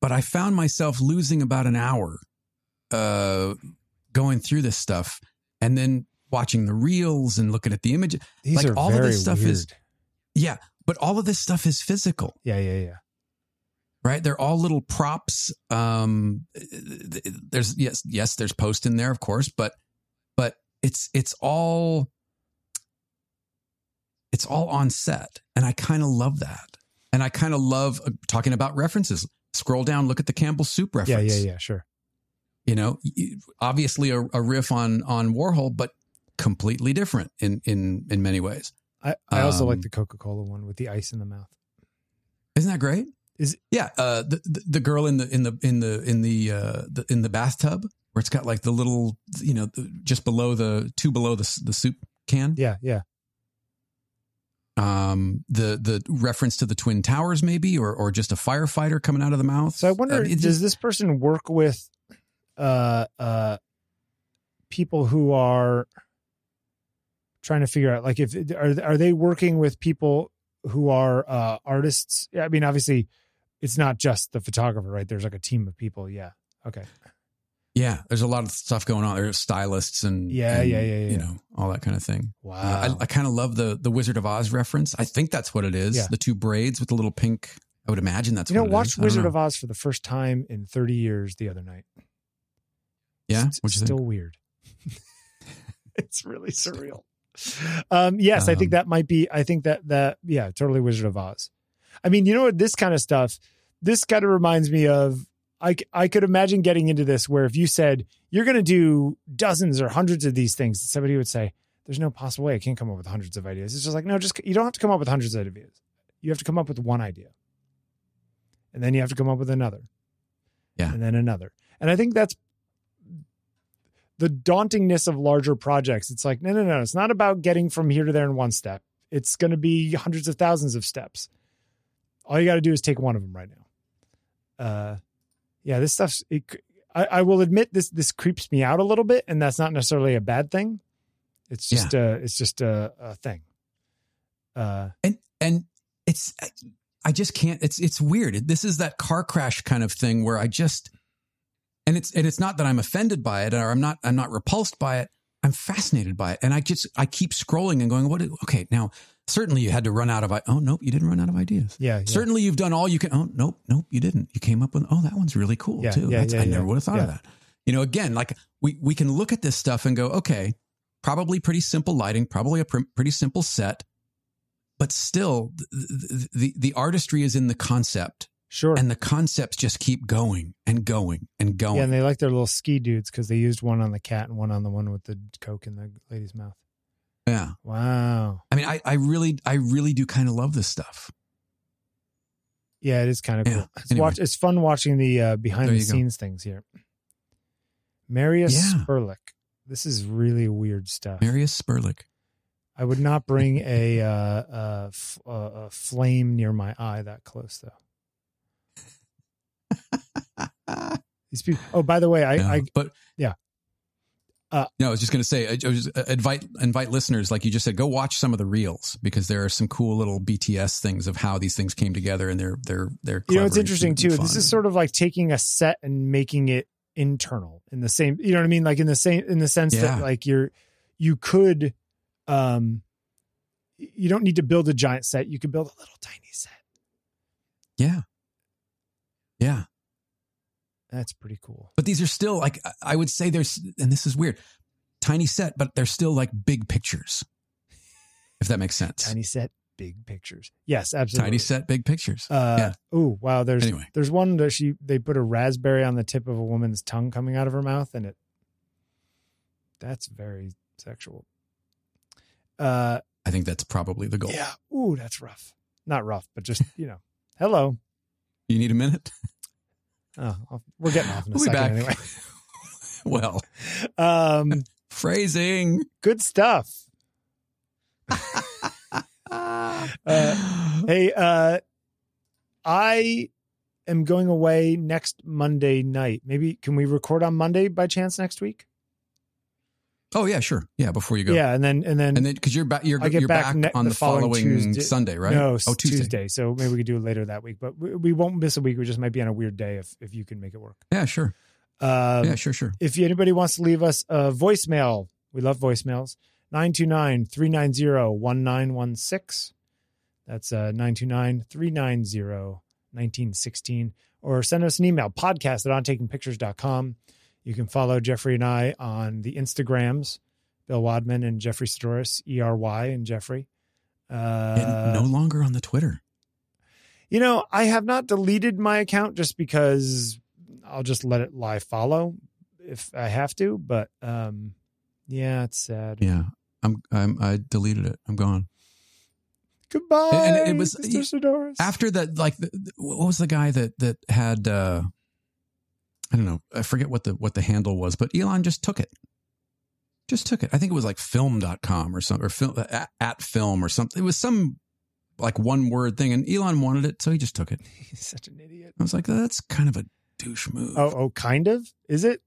but I found myself losing about an hour uh, going through this stuff and then watching the reels and looking at the image. These Like, are all of this stuff weird. is- Yeah, but all of this stuff is physical, yeah, yeah, yeah. Right? They're all little props. Um, there's yes, yes, there's post in there, of course, but but it's it's all it's all on set. And I kind of love that. And I kind of love uh, talking about references. Scroll down, look at the Campbell soup reference. yeah, yeah, yeah, sure. You know, obviously a, a riff on on Warhol, but completely different in in in many ways. I, I also like Um, the Coca Cola one with the ice in the mouth. Isn't that great? Is- yeah, uh, the, the the girl in the in the in the in the uh the, in the bathtub where it's got like the little you know the- just below the two below the the soup can. Yeah, yeah. Um, the the reference to the twin towers maybe or or just a firefighter coming out of the mouth. So I wonder, Uh, does just- this person work with uh uh people who are trying to figure out like if are are they working with people who are uh artists? I mean obviously it's not just the photographer, right? There's like a team of people. Yeah. Okay. yeah, there's a lot of stuff going on. There's stylists and Yeah, and, yeah, yeah, yeah. you know all that kind of thing. Wow. Uh, I, I kind of love the the Wizard of Oz reference. I think that's what it is. Yeah. The two braids with the little pink. I would imagine that's you know, what it watched is. Wizard know. of Oz for the first time in 30 years the other night. Yeah, It's What'd still think? weird. it's really surreal. Um, yes, I think Um, that might be. I think that that yeah, totally Wizard of Oz. I mean, you know what? This kind of stuff. This kind of reminds me of. I, I could imagine getting into this where if you said you're going to do dozens or hundreds of these things, somebody would say, "There's no possible way I can't come up with hundreds of ideas." It's just like no, just you don't have to come up with hundreds of ideas. You have to come up with one idea, and then you have to come up with another, Yeah. and then another. And I think that's the dauntingness of larger projects. It's like, no, no, no. It's not about getting from here to there in one step. It's going to be hundreds of thousands of steps. All you got to do is take one of them right now. Uh, yeah, this stuff's. It, I, I will admit this. This creeps me out a little bit, and that's not necessarily a bad thing. It's just a. It's just a, a thing. Uh, and and it's I just can't. It's it's weird. This is that car crash kind of thing where I just and it's and it's not that I'm offended by it or I'm not I'm not repulsed by it. I'm fascinated by it, and I just I keep scrolling and going, what? Okay, now certainly you had to run out of. Oh nope, you didn't run out of ideas. yeah, yeah. Certainly you've done all you can. Oh nope, nope, you didn't. You came up with. Oh, that one's really cool Yeah, too. yeah, I never would have thought of that. You know, again, like we we can look at this stuff and go, okay, probably pretty simple lighting, probably a pr- pretty simple set, but still, the, the the artistry is in the concept, Sure. and the concepts just keep going and going and going. yeah, and they like their little ski dudes because they used one on the cat and one on the one with the coke in the lady's mouth. yeah. Wow. I mean, I, I really, I really do kind of love this stuff. Yeah, it is kind of Yeah, cool. It's anyway. watch. It's fun watching the uh, behind There the you go. scenes things here. Marius Yeah. Sperlich. This is really weird stuff. Marius Sperlich. I would not bring a, uh, uh, uh, a flame near my eye that close though. These people. Oh, by the way, I, Yeah, I but yeah. Uh, no, I was just going to say, I, I was uh, invite invite listeners, like you just said, go watch some of the reels because there are some cool little BTS things of how these things came together, and they're they're they're. you know it's interesting too. This is sort of like taking a set and making it internal in the same. You know what I mean? Like in the same in the sense Yeah. that like you're you could, um, you don't need to build a giant set. You could build a little tiny set. yeah, yeah. That's pretty cool. But these are still like I- would say there's, and this is weird, tiny set, but they're still like big pictures, if that makes sense. Tiny set, big pictures. Yes, absolutely. Tiny set, big pictures. Uh, Yeah. Oh wow! There's Anyway. there's one that she they put a raspberry on the tip of a woman's tongue coming out of her mouth, and it that's very sexual. Uh, I think that's probably the goal. yeah. Ooh, that's rough. Not rough, but just you know. Hello. You need a minute? Oh, we're getting off in a We'll be second back. anyway. well, Um, phrasing. good stuff. Hey, uh, I am going away next Monday night. Maybe can we record on Monday by chance next week? Oh yeah, sure. Yeah, before you go. Yeah, and then and then, And then because you're back, you're, I get you're back back, ne- on the the, following following, Tuesday. Sunday, right? No, oh, Tuesday. Tuesday. So maybe we could do it later that week, but we, we won't miss a week. We just might be on a weird day if if you can make it work. Yeah, sure. Um, yeah, sure, sure. If anybody wants to leave us a voicemail, we love voicemails. 929-390-1916. That's uh 929-390-1916. Or send us an email, podcast at ontakingpictures.com. You can follow Jeffrey and I on the Instagrams, Bill Wadman and Jeffrey Saddoris, E-R-Y and Jeffrey. Uh, and no longer on the Twitter. You know, I have not deleted my account just because I'll just let it lie follow if I have to. But um, yeah, it's sad. Yeah, I'm, I'm I deleted it. I'm gone. Goodbye. And it was- Mr. Saddoris. After that, like, what was the guy that that had? uh I don't know. I forget what the what the handle was, but Elon just took it. Just took it. I think it was like film.com or something, or film at, at film or something. It was some like one word thing, and Elon wanted it, so he just took it. He's such an idiot. I was like, that's kind of a douche move. Oh, oh, kind of. Is it?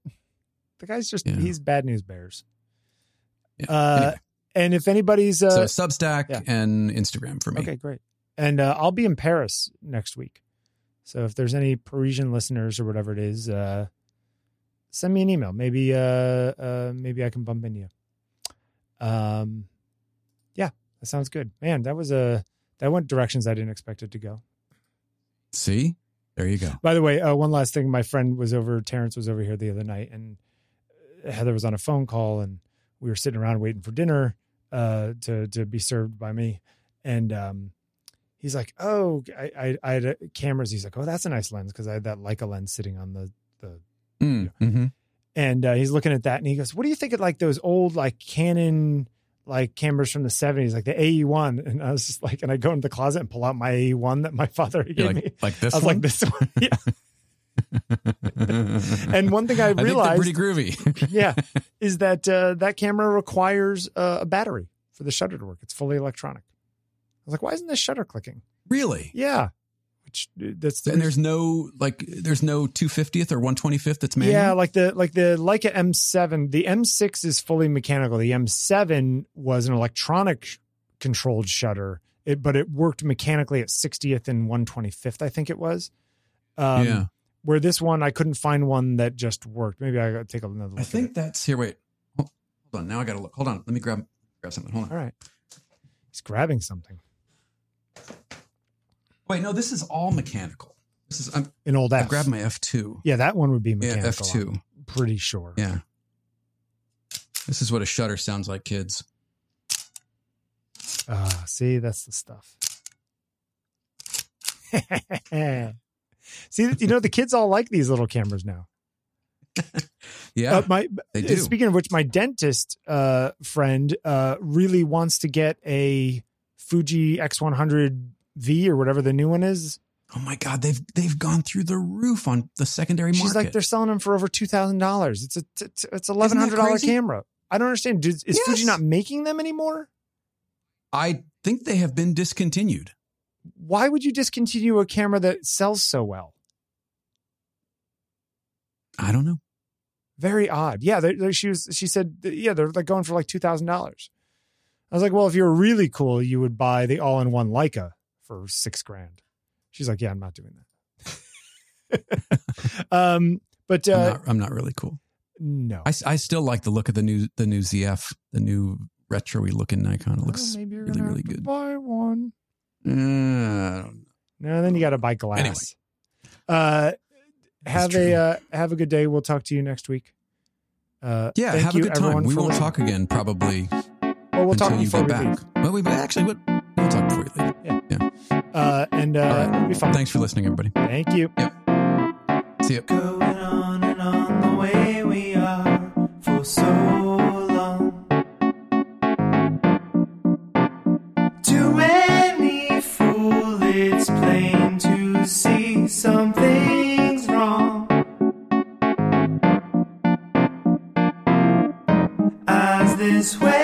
The guy's just Yeah. he's bad news bears. Yeah. Uh, Anyway. and if anybody's uh, so Substack yeah. and Instagram for me. Okay, great. And uh, I'll be in Paris next week. So if there's any Parisian listeners or whatever it is, uh, send me an email. Maybe uh, uh, maybe I can bump into you. Um, yeah, that sounds good. Man, that was a that went directions I didn't expect it to go. See, there you go. By the way, uh, one last thing. My friend was over, Terrence was over here the other night, and Heather was on a phone call, and we were sitting around waiting for dinner uh, to to be served by me. And um, he's like, "Oh, I, I, I had a, cameras." He's like, "Oh, that's a nice lens," because I had that Leica lens sitting on the the. Mm, mhm. And uh, he's looking at that, and he goes, "What do you think of like those old like Canon?" Like cameras from the seventies, like the AE one, and I was just like, and I go into the closet and pull out my AE one that my father gave You're me. like, like this I was one. like, this one, yeah. And one thing I realized, pretty groovy. yeah, is that uh, that camera requires uh, a battery for the shutter to work. It's fully electronic. I was like, why isn't this shutter clicking? really? Yeah, which uh, that's the And there's no like, there's no 250th or 125th that's manual. yeah, like the like the Leica M7. The M6 is fully mechanical. The M7 was an electronic controlled shutter, it, but it worked mechanically at 60th and 125th. I think it was. Um, yeah. Where this one, I couldn't find one that just worked. Maybe I got to take another look. I think that's here. Wait, hold, hold on. Now I got to look. Hold on. Let me grab grab something. Hold on. All right. He's grabbing something. Wait, no, this is all mechanical. This is I'm, An old I F. grabbed my F2. Yeah, that one would be Yeah, mechanical. F2. I'm pretty sure. Yeah. This is what a shutter sounds like, kids. Ah, see, that's the stuff. see, you know, the kids all like these little cameras now. Yeah, Uh, my they do. Speaking of which, my dentist uh, friend uh, really wants to get a Fuji X100V or whatever the new one is. oh my god, they've they've gone through the roof on the secondary market. She's like, they're selling them for over two thousand dollars. It's a it's it's eleven hundred dollar camera. I don't understand. Did, is Fuji not making them anymore? I think they have been discontinued. Why would you discontinue a camera that sells so well? I don't know. Very odd. Yeah, they they- she was. She said, yeah, they're like going for like two thousand dollars. I was like, well, if you're really cool, you would buy the all-in-one Leica for six grand. She's like, yeah, I'm not doing that. um, but I'm, uh, not, I'm not really cool. no, I still like the look of the new the new ZF, the new retro-y looking Nikon. It looks maybe you're really really good. Buy one. Uh, No, then you got to buy glass. Anyway. Uh, have a uh, have a good day. We'll talk to you next week. Uh, yeah, have a good time. We won't talk again probably Well, we'll talk until you before get we back. leave. Well, we actually what we'll talk before you leave. Uh, and uh, All right. it'll be fun. Thanks for listening, everybody. Thank you. See you. Going on and on the way we are for so long. To any fool, it's plain to see something's wrong. As this way,